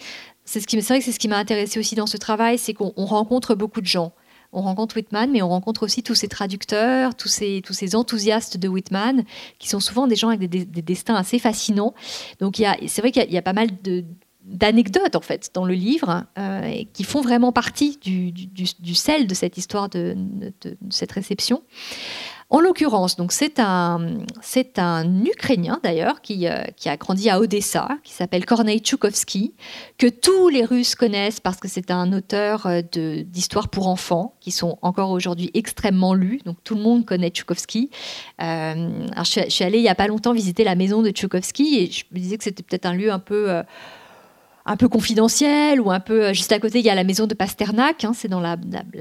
S3: c'est ce qui, c'est vrai que c'est ce qui m'a intéressé aussi dans ce travail, c'est qu'on rencontre beaucoup de gens on rencontre Whitman, mais on rencontre aussi tous ces traducteurs, tous ces, tous ces enthousiastes de Whitman, qui sont souvent des gens avec des, destins assez fascinants. Donc c'est vrai qu'il y, a pas mal d'anecdotes en fait dans le livre euh, qui font vraiment partie du, sel de cette histoire de cette réception. En l'occurrence, donc c'est un, Ukrainien d'ailleurs qui, euh, qui, a grandi à Odessa, qui s'appelle Kornei Tchoukovsky, que tous les Russes connaissent parce que c'est un auteur euh, d'histoires pour enfants qui sont encore aujourd'hui extrêmement lus. Donc tout le monde connaît Tchoukovsky. Euh, alors je, suis allée il n'y a pas longtemps visiter la maison de Tchoukovsky et je me disais que c'était peut-être un lieu un peu un peu confidentiel ou un peu euh, juste à côté il y a la maison de Pasternak hein, c'est dans la,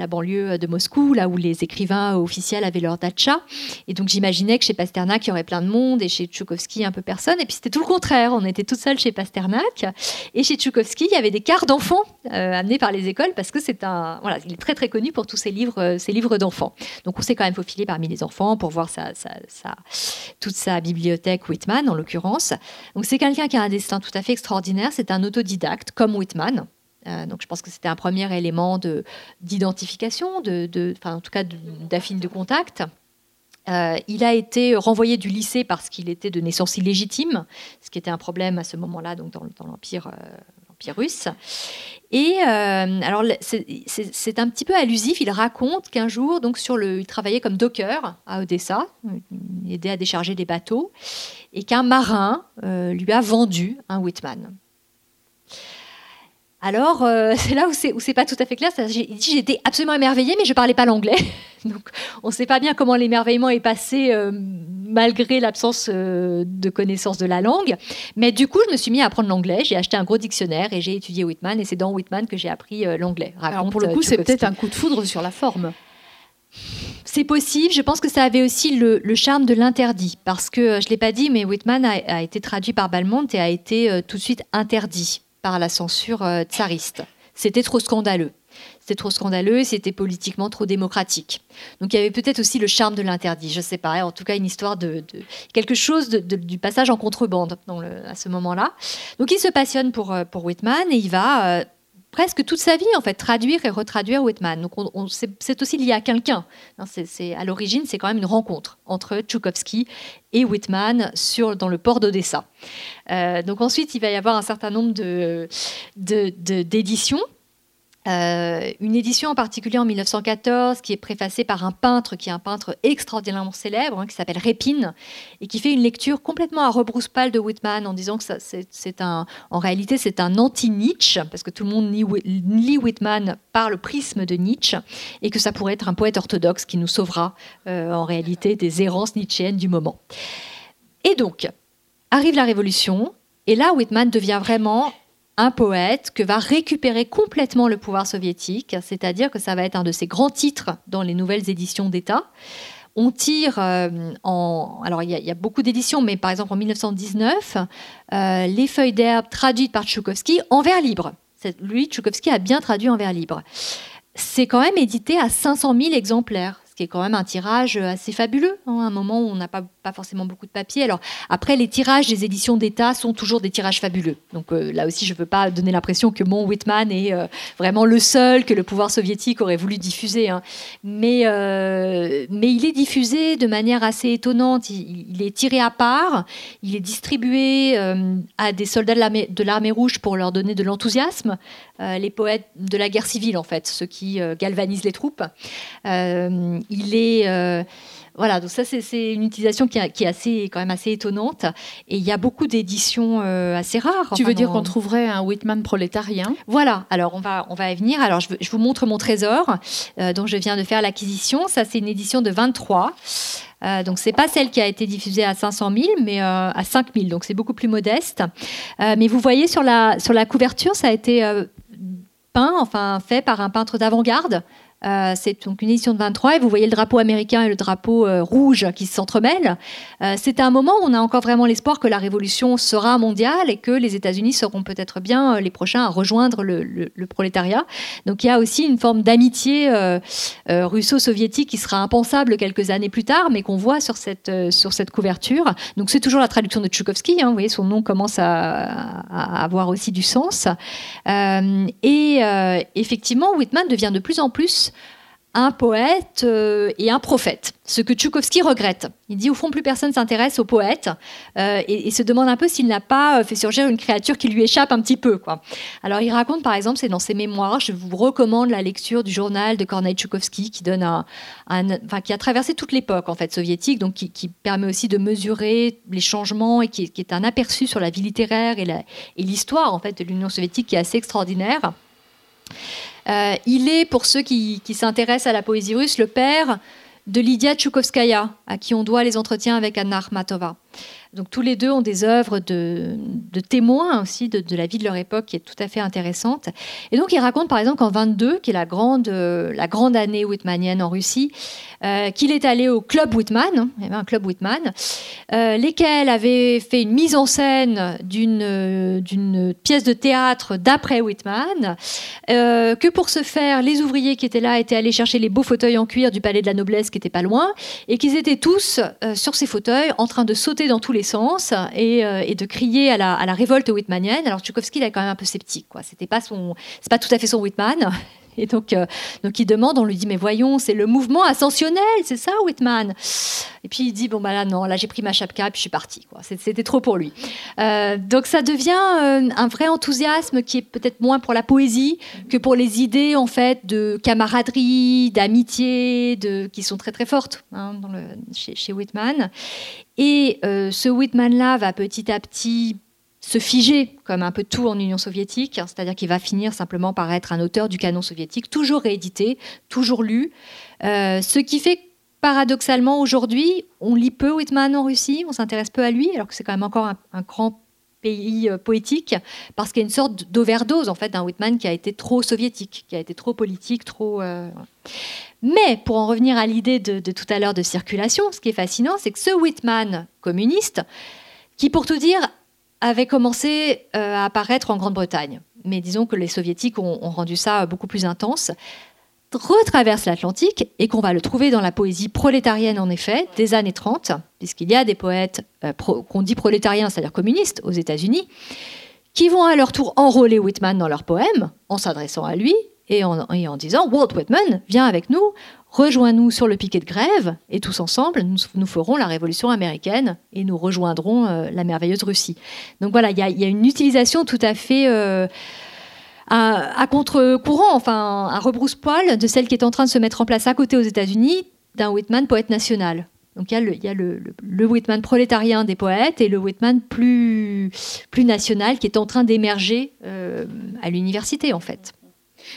S3: banlieue de Moscou là où les écrivains officiels avaient leur datcha et donc j'imaginais que chez Pasternak il y aurait plein de monde et chez Tchoukovsky un peu personne. Et puis c'était tout le contraire. On était toutes seules chez Pasternak. Et chez Tchoukovsky il y avait des quarts d'enfants euh, amenés par les écoles parce que c'est un voilà il est très très connu pour tous ses livres euh, livres d'enfants. Donc on s'est quand même faufilé parmi les enfants pour voir sa, toute sa bibliothèque Whitman en l'occurrence. Donc c'est quelqu'un qui a un destin tout à fait extraordinaire. C'est un autodidacte comme Whitman. Euh, donc je pense que c'était un premier élément de, d'identification, de, en tout cas d'affine de contact. Euh, il a été renvoyé du lycée parce qu'il était de naissance illégitime, ce qui était un problème à ce moment-là dans, l'empire, euh, l'empire russe. Et alors c'est, un petit peu allusif. Il raconte qu'un jour, donc sur le, il travaillait comme docker à Odessa, il aidait à décharger des bateaux, et qu'un marin lui a vendu un Whitman. Alors, euh, c'est là où c'est, où c'est pas tout à fait clair. J'ai dit j'étais absolument émerveillée, mais je parlais pas l'anglais. Donc, on ne sait pas bien comment l'émerveillement est passé euh, malgré l'absence euh, de connaissance de la langue. Mais du coup, je me suis mis à apprendre l'anglais. J'ai acheté un gros dictionnaire et j'ai étudié Whitman. Et c'est dans Whitman que j'ai appris l'anglais.
S2: Alors, pour le coup, c'est peut-être un coup de foudre sur la forme.
S3: C'est possible. Je pense que ça avait aussi le, charme de l'interdit. Parce que, je ne l'ai pas dit, mais Whitman a, a, été traduit par Balmont et a été tout de suite interdit par la censure euh, tsariste. C'était trop scandaleux. C'était trop scandaleux, c'était politiquement trop démocratique. Donc il y avait peut-être aussi le charme de l'interdit, je ne sais pas, en tout cas une histoire de, quelque chose du passage en contrebande à ce moment-là. Donc il se passionne pour, euh, pour Whitman et il va euh, presque toute sa vie, en fait, traduire et retraduire Whitman. Donc, on, c'est aussi lié à quelqu'un. C'est, à l'origine, c'est quand même une rencontre entre Tchoukovsky et Whitman sur, dans le port d'Odessa. Euh, donc, ensuite, il va y avoir un certain nombre de, d'éditions. Euh, une édition en particulier en 1914 qui est préfacée par un peintre qui est un peintre extraordinairement célèbre, hein, qui s'appelle Répine, et qui fait une lecture complètement à rebrousse-palle de Whitman en disant que c'est, un, en réalité c'est un anti-Nietzsche, parce que tout le monde lit Whitman par le prisme de Nietzsche, et que ça pourrait être un poète orthodoxe qui nous sauvera euh, en réalité des errances nietzschéennes du moment. Et donc, arrive la Révolution, et là Whitman devient vraiment un poète que va récupérer complètement le pouvoir soviétique, c'est-à-dire que ça va être un de ses grands titres dans les nouvelles éditions d'État. On tire euh, en. Alors, il y, a beaucoup d'éditions, mais par exemple en 1919, euh, Les Feuilles d'herbe traduites par Tchoukovsky en vers libre. Lui, Tchoukovsky a bien traduit en vers libre. C'est quand même édité à 500 000 exemplaires, ce qui est quand même un tirage assez fabuleux. Hein, à un moment où on n'a pas, forcément beaucoup de papier. Alors après, les tirages des éditions d'État sont toujours des tirages fabuleux. Donc euh, là aussi, je ne veux pas donner l'impression que mon Whitman est euh, vraiment le seul que le pouvoir soviétique aurait voulu diffuser. Hein. Mais, euh, mais il est diffusé de manière assez étonnante. Il, est tiré à part, il est distribué à des soldats de l'armée rouge pour leur donner de l'enthousiasme. les poètes de la guerre civile, en fait, ceux qui galvanisent les troupes. il est voilà, donc ça c'est une utilisation qui, est assez, quand même assez étonnante. Et il y a beaucoup d'éditions euh, assez rares.
S2: Tu veux dire qu'on trouverait un Whitman prolétarien?
S3: Voilà, alors on va, on va y venir. Alors je, vous montre mon trésor euh, dont je viens de faire l'acquisition. Ça c'est une édition de 23. Euh, donc c'est pas celle qui a été diffusée à 500 000, mais euh, à 5 000, donc c'est beaucoup plus modeste. mais vous voyez sur la, sur la couverture, ça a été peint, enfin fait par un peintre d'avant-garde. Euh, c'est donc une édition de 23 et vous voyez le drapeau américain et le drapeau euh, rouge qui s'entremêlent. Euh, c'est un moment où on a encore vraiment l'espoir que la révolution sera mondiale et que les États-Unis seront peut-être bien les prochains à rejoindre le, prolétariat. Donc il y a aussi une forme d'amitié russo-soviétique qui sera impensable quelques années plus tard, mais qu'on voit sur cette, sur cette couverture. Donc c'est toujours la traduction de Tchoukovsky. Hein, vous voyez, son nom commence à, à avoir aussi du sens. et effectivement, Whitman devient de plus en plus un poète euh, et un prophète, ce que Tchoukovsky regrette. Il dit au fond plus personne s'intéresse au poète euh, et, se demande un peu s'il n'a pas euh, fait surgir une créature qui lui échappe un petit peu. Alors il raconte par exemple, c'est dans ses mémoires, je vous recommande la lecture du journal de Kornei Tchoukovsky qui donne un, enfin, qui a traversé toute l'époque en fait soviétique, donc qui, permet aussi de mesurer les changements et qui, est un aperçu sur la vie littéraire et l'histoire en fait de l'Union soviétique qui est assez extraordinaire. Euh, il est, pour ceux qui, s'intéressent à la poésie russe, le père de Lydia Tchoukovskaya, à qui on doit les entretiens avec Anna Akhmatova. Donc tous les deux ont des œuvres de, témoins aussi de, la vie de leur époque qui est tout à fait intéressante. Et donc il raconte par exemple qu'en 22, qui est la grande, euh, la grande année whitmanienne en Russie, euh, qu'il est allé au club Whitman, hein, il y avait un club Whitman, euh, lesquels avaient fait une mise en scène d'une, d'une pièce de théâtre d'après Whitman, que pour ce faire, les ouvriers qui étaient là étaient allés chercher les beaux fauteuils en cuir du palais de la noblesse qui était pas loin, et qu'ils étaient tous sur ces fauteuils en train de sauter dans tous les sens et, euh, de crier à la, révolte whitmanienne. Alors Tchaikovsky, il est quand même un peu sceptique. Quoi. C'était pas pas tout à fait son Whitman. Et donc, euh, donc il demande, on lui dit, mais voyons, c'est le mouvement ascensionnel, c'est ça, Whitman? Et puis il dit, bon, bah là, non, là, j'ai pris ma chapka et puis je suis parti. C'était trop pour lui. Euh, donc ça devient un vrai enthousiasme qui est peut-être moins pour la poésie que pour les idées, en fait, de camaraderie, d'amitié, qui sont très, très fortes hein, chez, Whitman. Et euh, ce Whitman-là va petit à petit se figer, comme un peu tout en Union soviétique, hein, c'est-à-dire qu'il va finir simplement par être un auteur du canon soviétique, toujours réédité, toujours lu, euh, ce qui fait paradoxalement aujourd'hui, on lit peu Whitman en Russie, on s'intéresse peu à lui, alors que c'est quand même encore un, grand pays euh, poétique, parce qu'il y a une sorte d'overdose en fait d'un Whitman qui a été trop soviétique, qui a été trop politique, trop. Mais pour en revenir à l'idée de, tout à l'heure de circulation, ce qui est fascinant, c'est que ce Whitman communiste, qui pour tout dire avait commencé euh, à apparaître en Grande-Bretagne, mais disons que les soviétiques ont, rendu ça beaucoup plus intense, retraverse l'Atlantique et qu'on va le trouver dans la poésie prolétarienne en effet des années 30, puisqu'il y a des poètes euh, qu'on dit prolétariens, c'est-à-dire communistes aux États-Unis, qui vont à leur tour enrôler Whitman dans leurs poèmes en s'adressant à lui et en, disant Walt Whitman, viens avec nous, rejoins-nous sur le piquet de grève, et tous ensemble, nous, ferons la révolution américaine et nous rejoindrons euh, la merveilleuse Russie. Donc voilà, il y, a une utilisation tout à fait euh, à, contre-courant, enfin à rebrousse-poil de celle qui est en train de se mettre en place à côté aux États-Unis d'un Whitman poète national. Donc il y a, le, Whitman prolétarien des poètes et le Whitman plus, national qui est en train d'émerger euh, à l'université en fait.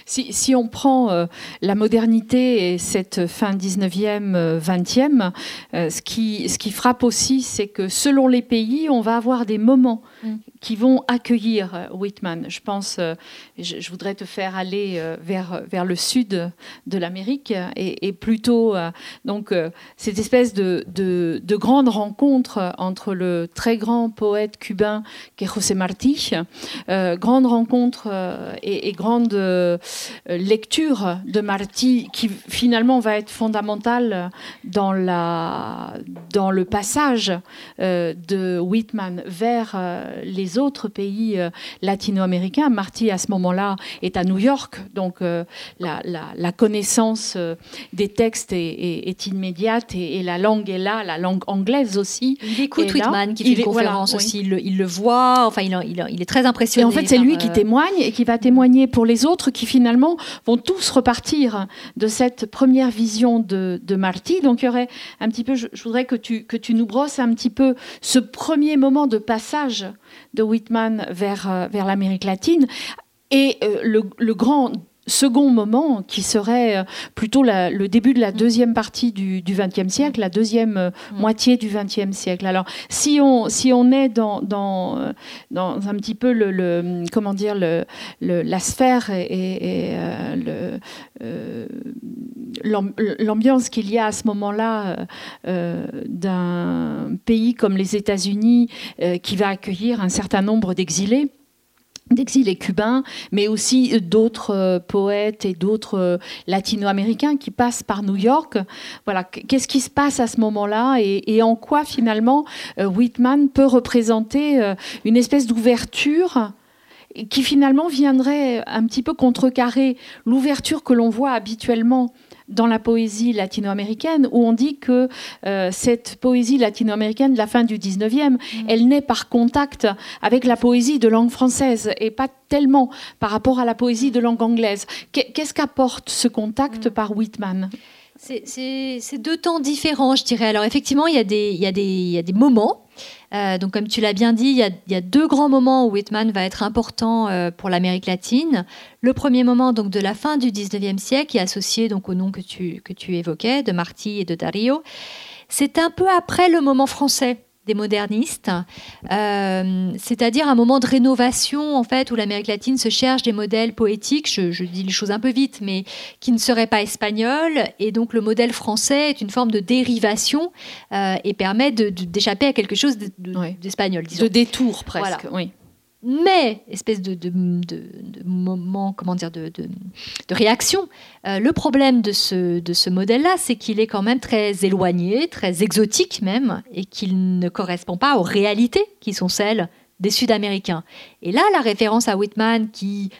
S2: Si, on prend euh, la modernité et cette fin 19e, 20e, euh, ce, qui, ce qui frappe aussi, c'est que selon les pays, on va avoir des moments mm qui vont accueillir euh, Whitman. Je pense, euh, je, voudrais te faire aller euh, vers, vers le sud de l'Amérique et, plutôt donc cette espèce de, de, grande rencontre entre le très grand poète cubain qui est José Martí, grande rencontre et, grande lecture de Marty qui finalement va être fondamentale dans, la, dans le passage de Whitman vers les autres pays latino-américains. Marty, à ce moment-là, est à New York, donc la, la, connaissance des textes est, est, immédiate et, la langue est là, la langue anglaise aussi.
S3: Il écoute Whitman qui fait une conférence aussi, il, il, le voit, enfin il, il, il est très impressionné.
S2: Et en fait, c'est lui qui euh, témoigne et qui va témoigner pour les autres qui finalement vont tous repartir de cette première vision de, de Marty. Donc il y aurait un petit peu, je, voudrais que tu, que tu nous brosses un petit peu ce premier moment de passage de Whitman vers, euh, vers l'Amérique latine et euh, le, le, grand second moment qui serait euh, plutôt le début de la deuxième partie du XXe siècle, la deuxième euh, mm. moitié du XXe siècle. Alors, si on, si on est dans, dans, euh, dans un petit peu le, comment dire, le, la sphère et, l'ambiance qu'il y a à ce moment-là d'un pays comme les États-Unis qui va accueillir un certain nombre d'exilés, d'exilés cubains, mais aussi d'autres euh, poètes et d'autres euh, latino-américains qui passent par New York. Voilà, qu'est-ce qui se passe à ce moment-là et, en quoi finalement euh, Whitman peut représenter une espèce d'ouverture qui finalement viendrait un petit peu contrecarrer l'ouverture que l'on voit habituellement dans la poésie latino-américaine, où on dit que euh, cette poésie latino-américaine de la fin du 19e, mm. elle naît par contact avec la poésie de langue française et pas tellement par rapport à la poésie de langue anglaise. Qu'est-ce qu'apporte ce contact mm. par Whitman?
S3: C'est deux temps différents, je dirais. Alors effectivement, il y a des, il y a des, il y a des moments euh, donc, comme tu l'as bien dit, il y, a, deux grands moments où Whitman va être important euh, pour l'Amérique latine. Le premier moment, donc de la fin du 19e siècle, est associé donc au nom que tu, que tu évoquais, de Marty et de Dario. C'est un peu après le moment français des modernistes, euh, c'est-à-dire un moment de rénovation en fait où l'Amérique latine se cherche des modèles poétiques. Je, dis les choses un peu vite, mais qui ne seraient pas espagnols. Et donc le modèle français est une forme de dérivation euh, et permet d'échapper à quelque chose d'espagnol,
S2: de, de, détour presque. Oui
S3: mais espèce de, moment, comment dire, de, réaction. Euh, le problème de ce, de ce modèle-là, c'est qu'il est quand même très éloigné, très exotique même, et qu'il ne correspond pas aux réalités qui sont celles des Sud-Américains. Et là, la référence à Whitman, qui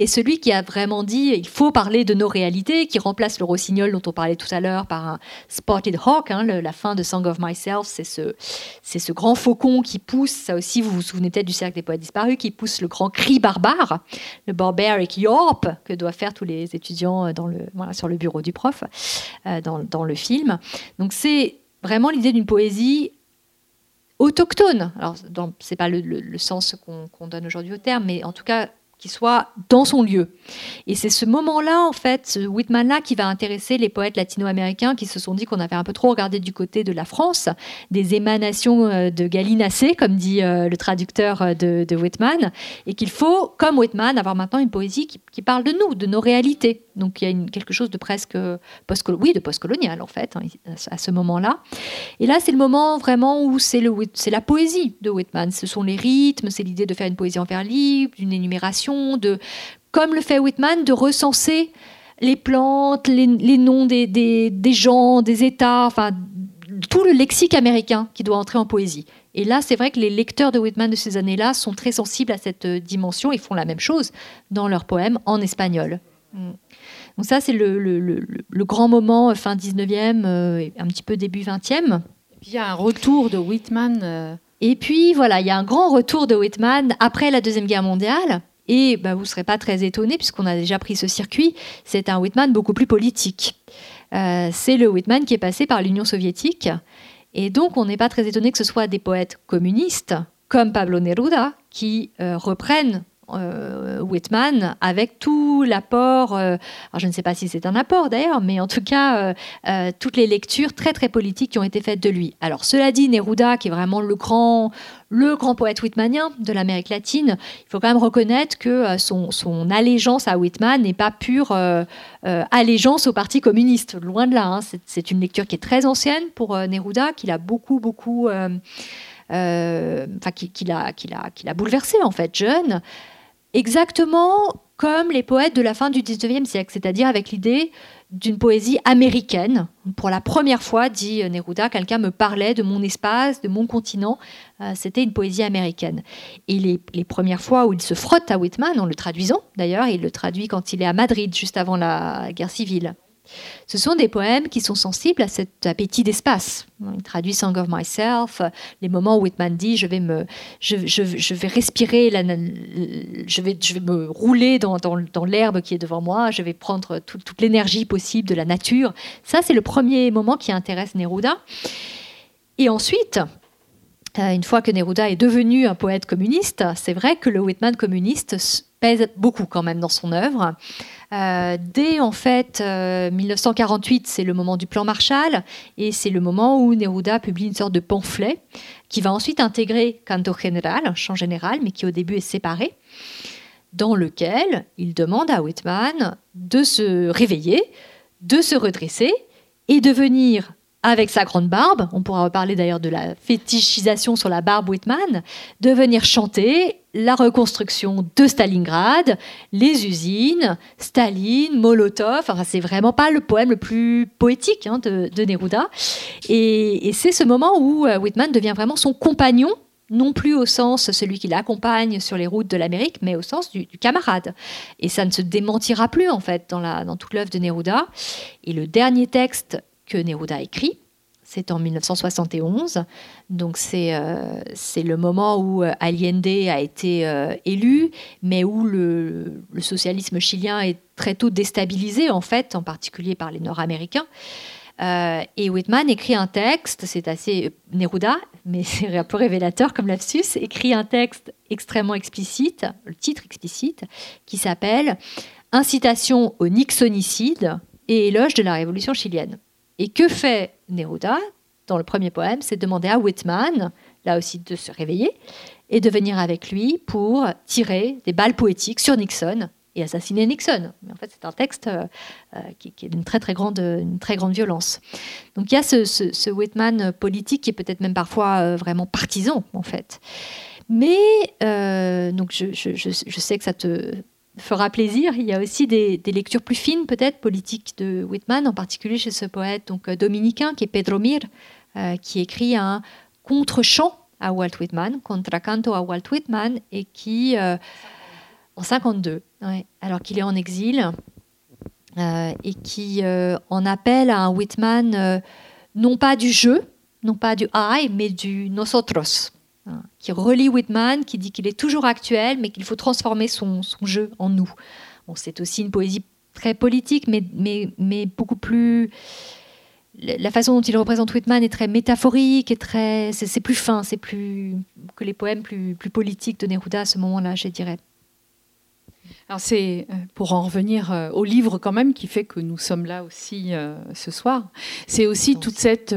S3: et celui qui a vraiment dit il faut parler de nos réalités, qui remplace le rossignol dont on parlait tout à l'heure par un spotted hawk. Hein, la fin de Song of Myself, c'est ce, c'est ce grand faucon qui pousse, ça aussi vous vous souvenez peut-être du cercle des poètes disparus, qui pousse le grand cri barbare, le barbaric yorp que doivent faire tous les étudiants euh, sur le bureau du prof euh, dans, le film. Donc c'est vraiment l'idée d'une poésie autochtone. Alors, c'est pas le, le, sens qu'on donne aujourd'hui au terme, mais en tout cas qui soit dans son lieu. Et c'est ce moment-là, en fait, ce Whitman-là, qui va intéresser les poètes latino-américains qui se sont dit qu'on avait un peu trop regardé du côté de la France, des émanations euh, de galinacées, comme dit euh, le traducteur euh, de, Whitman, et qu'il faut, comme Whitman, avoir maintenant une poésie qui, parle de nous, de nos réalités. Donc il y a une, quelque chose de presque post oui, de postcolonial, en fait, hein, à ce moment-là. Et là, c'est le moment vraiment où c'est la poésie de Whitman. Ce sont les rythmes, c'est l'idée de faire une poésie en vers libre, une énumération de, comme le fait Whitman, de recenser les plantes, les, noms des, des, gens, des États, enfin tout le lexique américain qui doit entrer en poésie. Et là, c'est vrai que les lecteurs de Whitman de ces années-là sont très sensibles à cette euh, dimension et font la même chose dans leurs poèmes en espagnol. Mm. Donc ça, c'est le, le, le, grand moment euh, fin 19e, euh, un petit peu début 20e.
S2: Il y a un retour de Whitman.
S3: Et puis voilà, il y a un grand retour de Whitman après la Deuxième Guerre mondiale. Et bah, vous ne serez pas très étonné, puisqu'on a déjà pris ce circuit, c'est un Whitman beaucoup plus politique. Euh, c'est le Whitman qui est passé par l'Union soviétique. Et donc, on n'est pas très étonné que ce soit des poètes communistes, comme Pablo Neruda, qui euh, reprennent euh, Whitman avec tout l'apport, euh, je ne sais pas si c'est un apport d'ailleurs, mais en tout cas toutes les lectures très très politiques qui ont été faites de lui. Alors cela dit, Neruda, qui est vraiment le grand, le grand poète whitmanien de l'Amérique latine, il faut quand même reconnaître que son, son allégeance à Whitman n'est pas pure allégeance au Parti communiste, loin de là. Hein. C'est une lecture qui est très ancienne pour Neruda, qu'il a beaucoup beaucoup... Enfin, qui, l'a, qui, l'a, qui l'a bouleversé en fait, jeune exactement comme les poètes de la fin du XIXe siècle, c'est-à-dire avec l'idée d'une poésie américaine. Pour la première fois, dit Neruda, quelqu'un me parlait de mon espace, de mon continent. Euh, c'était une poésie américaine. Et les, les, premières fois où il se frotte à Whitman, en le traduisant d'ailleurs, il le traduit quand il est à Madrid, juste avant la guerre civile. Ce sont des poèmes qui sont sensibles à cet appétit d'espace. Il traduit Song of Myself, les moments où Whitman dit je vais me, je, vais respirer, je, vais, je vais me rouler dans, l'herbe qui est devant moi, je vais prendre toute l'énergie possible de la nature. Ça, c'est le premier moment qui intéresse Neruda. Et ensuite, euh, une fois que Neruda est devenu un poète communiste, c'est vrai que le Whitman communiste pèse beaucoup quand même dans son œuvre. Euh, dès en fait 1948, euh, c'est le moment du plan Marshall et c'est le moment où Neruda publie une sorte de pamphlet qui va ensuite intégrer Canto General, un chant général, mais qui au début est séparé, dans lequel il demande à Whitman de se réveiller, de se redresser et de venir avec sa grande barbe, on pourra reparler d'ailleurs de la fétichisation sur la barbe Whitman, de venir chanter la reconstruction de Stalingrad, les usines, Staline, Molotov. Enfin, c'est vraiment pas le poème le plus poétique hein, de, Neruda. Et, c'est ce moment où euh, Whitman devient vraiment son compagnon non plus au sens celui qui l'accompagne sur les routes de l'Amérique, mais au sens du, camarade. Et ça ne se démentira plus en fait dans, dans toute l'œuvre de Neruda. Et le dernier texte que Neruda écrit. C'est en 1971, donc c'est euh, c'est le moment où euh, Allende a été euh, élu, mais où le, socialisme chilien est très tôt déstabilisé en fait, en particulier par les Nord-Américains. et Whitman écrit un texte, c'est assez Neruda, mais c'est un peu révélateur comme lapsus, écrit un texte extrêmement explicite, le titre explicite, qui s'appelle Incitation au nixonicide et éloge de la révolution chilienne. Et que fait Neruda dans le premier poème C'est demander à Whitman, là aussi, de se réveiller et de venir avec lui pour tirer des balles poétiques sur Nixon et assassiner Nixon. Mais en fait, c'est un texte euh, euh, qui, est d'une très très grande, très grande violence. Donc il y a ce, Whitman politique qui est peut-être même parfois euh, vraiment partisan, en fait. Mais donc je, sais que ça te fera plaisir. Il y a aussi des, lectures plus fines, peut-être, politiques de Whitman, en particulier chez ce poète donc, euh, dominicain qui est Pedro Mir, euh, qui écrit un contre-chant à Walt Whitman, contracanto à Walt Whitman, et qui, euh, en 52, alors qu'il est en exil, et qui en appelle à un Whitman non pas du jeu, non pas du I, mais du nosotros. Hein, qui relie Whitman, qui dit qu'il est toujours actuel, mais qu'il faut transformer son, jeu en nous. C'est aussi une poésie très politique, mais, mais, beaucoup plus la façon dont il représente Whitman est très métaphorique et très c'est plus fin c'est plus que les poèmes plus, plus politiques de Neruda à ce moment-là je dirais
S2: c'est euh, pour en revenir euh, au livre quand même qui fait que nous sommes là aussi euh, ce soir. C'est aussi toute cette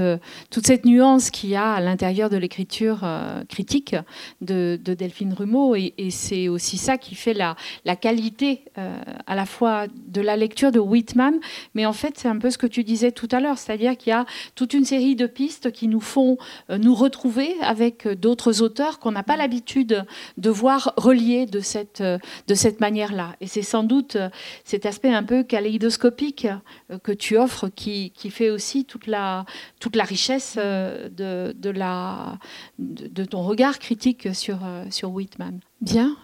S2: toute cette nuance qu'il y a à l'intérieur de l'écriture critique de, Delphine Rumeau et, c'est aussi ça qui fait la la qualité à la fois de la lecture de Whitman, mais en fait c'est un peu ce que tu disais tout à l'heure, c'est-à-dire qu'il y a toute une série de pistes qui nous font nous retrouver avec d'autres auteurs qu'on n'a pas l'habitude de voir reliés de cette de cette manière Et c'est sans doute euh, cet aspect un peu kaléidoscopique euh, que tu offres qui, qui fait aussi toute la, toute la richesse euh, de, de, la, de, ton regard critique sur, sur Whitman. Bien,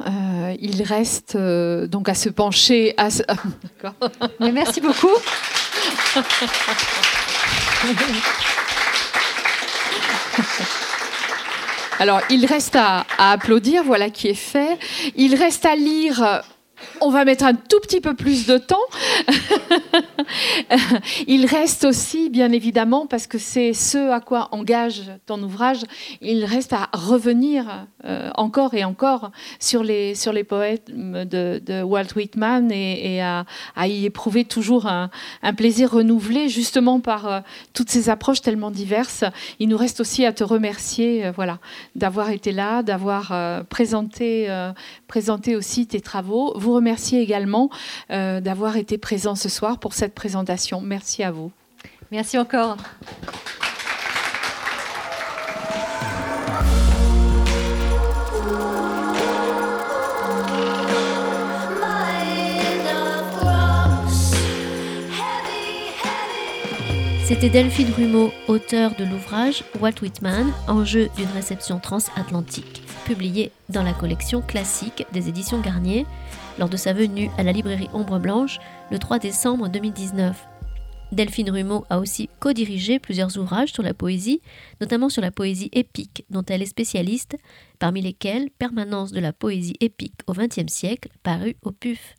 S2: il reste donc à se pencher. À
S3: Mais merci beaucoup.
S2: Alors, il reste à, à, applaudir, voilà qui est fait. Il reste à lire on va mettre un tout petit peu plus de temps. il reste aussi, bien évidemment, parce que c'est ce à quoi engage ton ouvrage, il reste à revenir euh, encore et encore sur les, sur les poètes de, Walt Whitman et, à, y éprouver toujours un, plaisir renouvelé, justement par euh, toutes ces approches tellement diverses. Il nous reste aussi à te remercier euh, d'avoir été là, d'avoir présenté, aussi tes travaux vous remercie également euh, d'avoir été présent ce soir pour cette présentation. Merci à vous.
S3: Merci encore.
S1: C'était Delphine Rumeau, auteur de l'ouvrage Walt Whitman, enjeu d'une réception transatlantique, publié dans la collection classique des éditions Garnier, lors de sa venue à la librairie Ombre Blanche le 3 décembre 2019. Delphine Rumeau a aussi co-dirigé plusieurs ouvrages sur la poésie, notamment sur la poésie épique, dont elle est spécialiste, parmi lesquels Permanence de la poésie épique au XXe siècle, paru au PUF.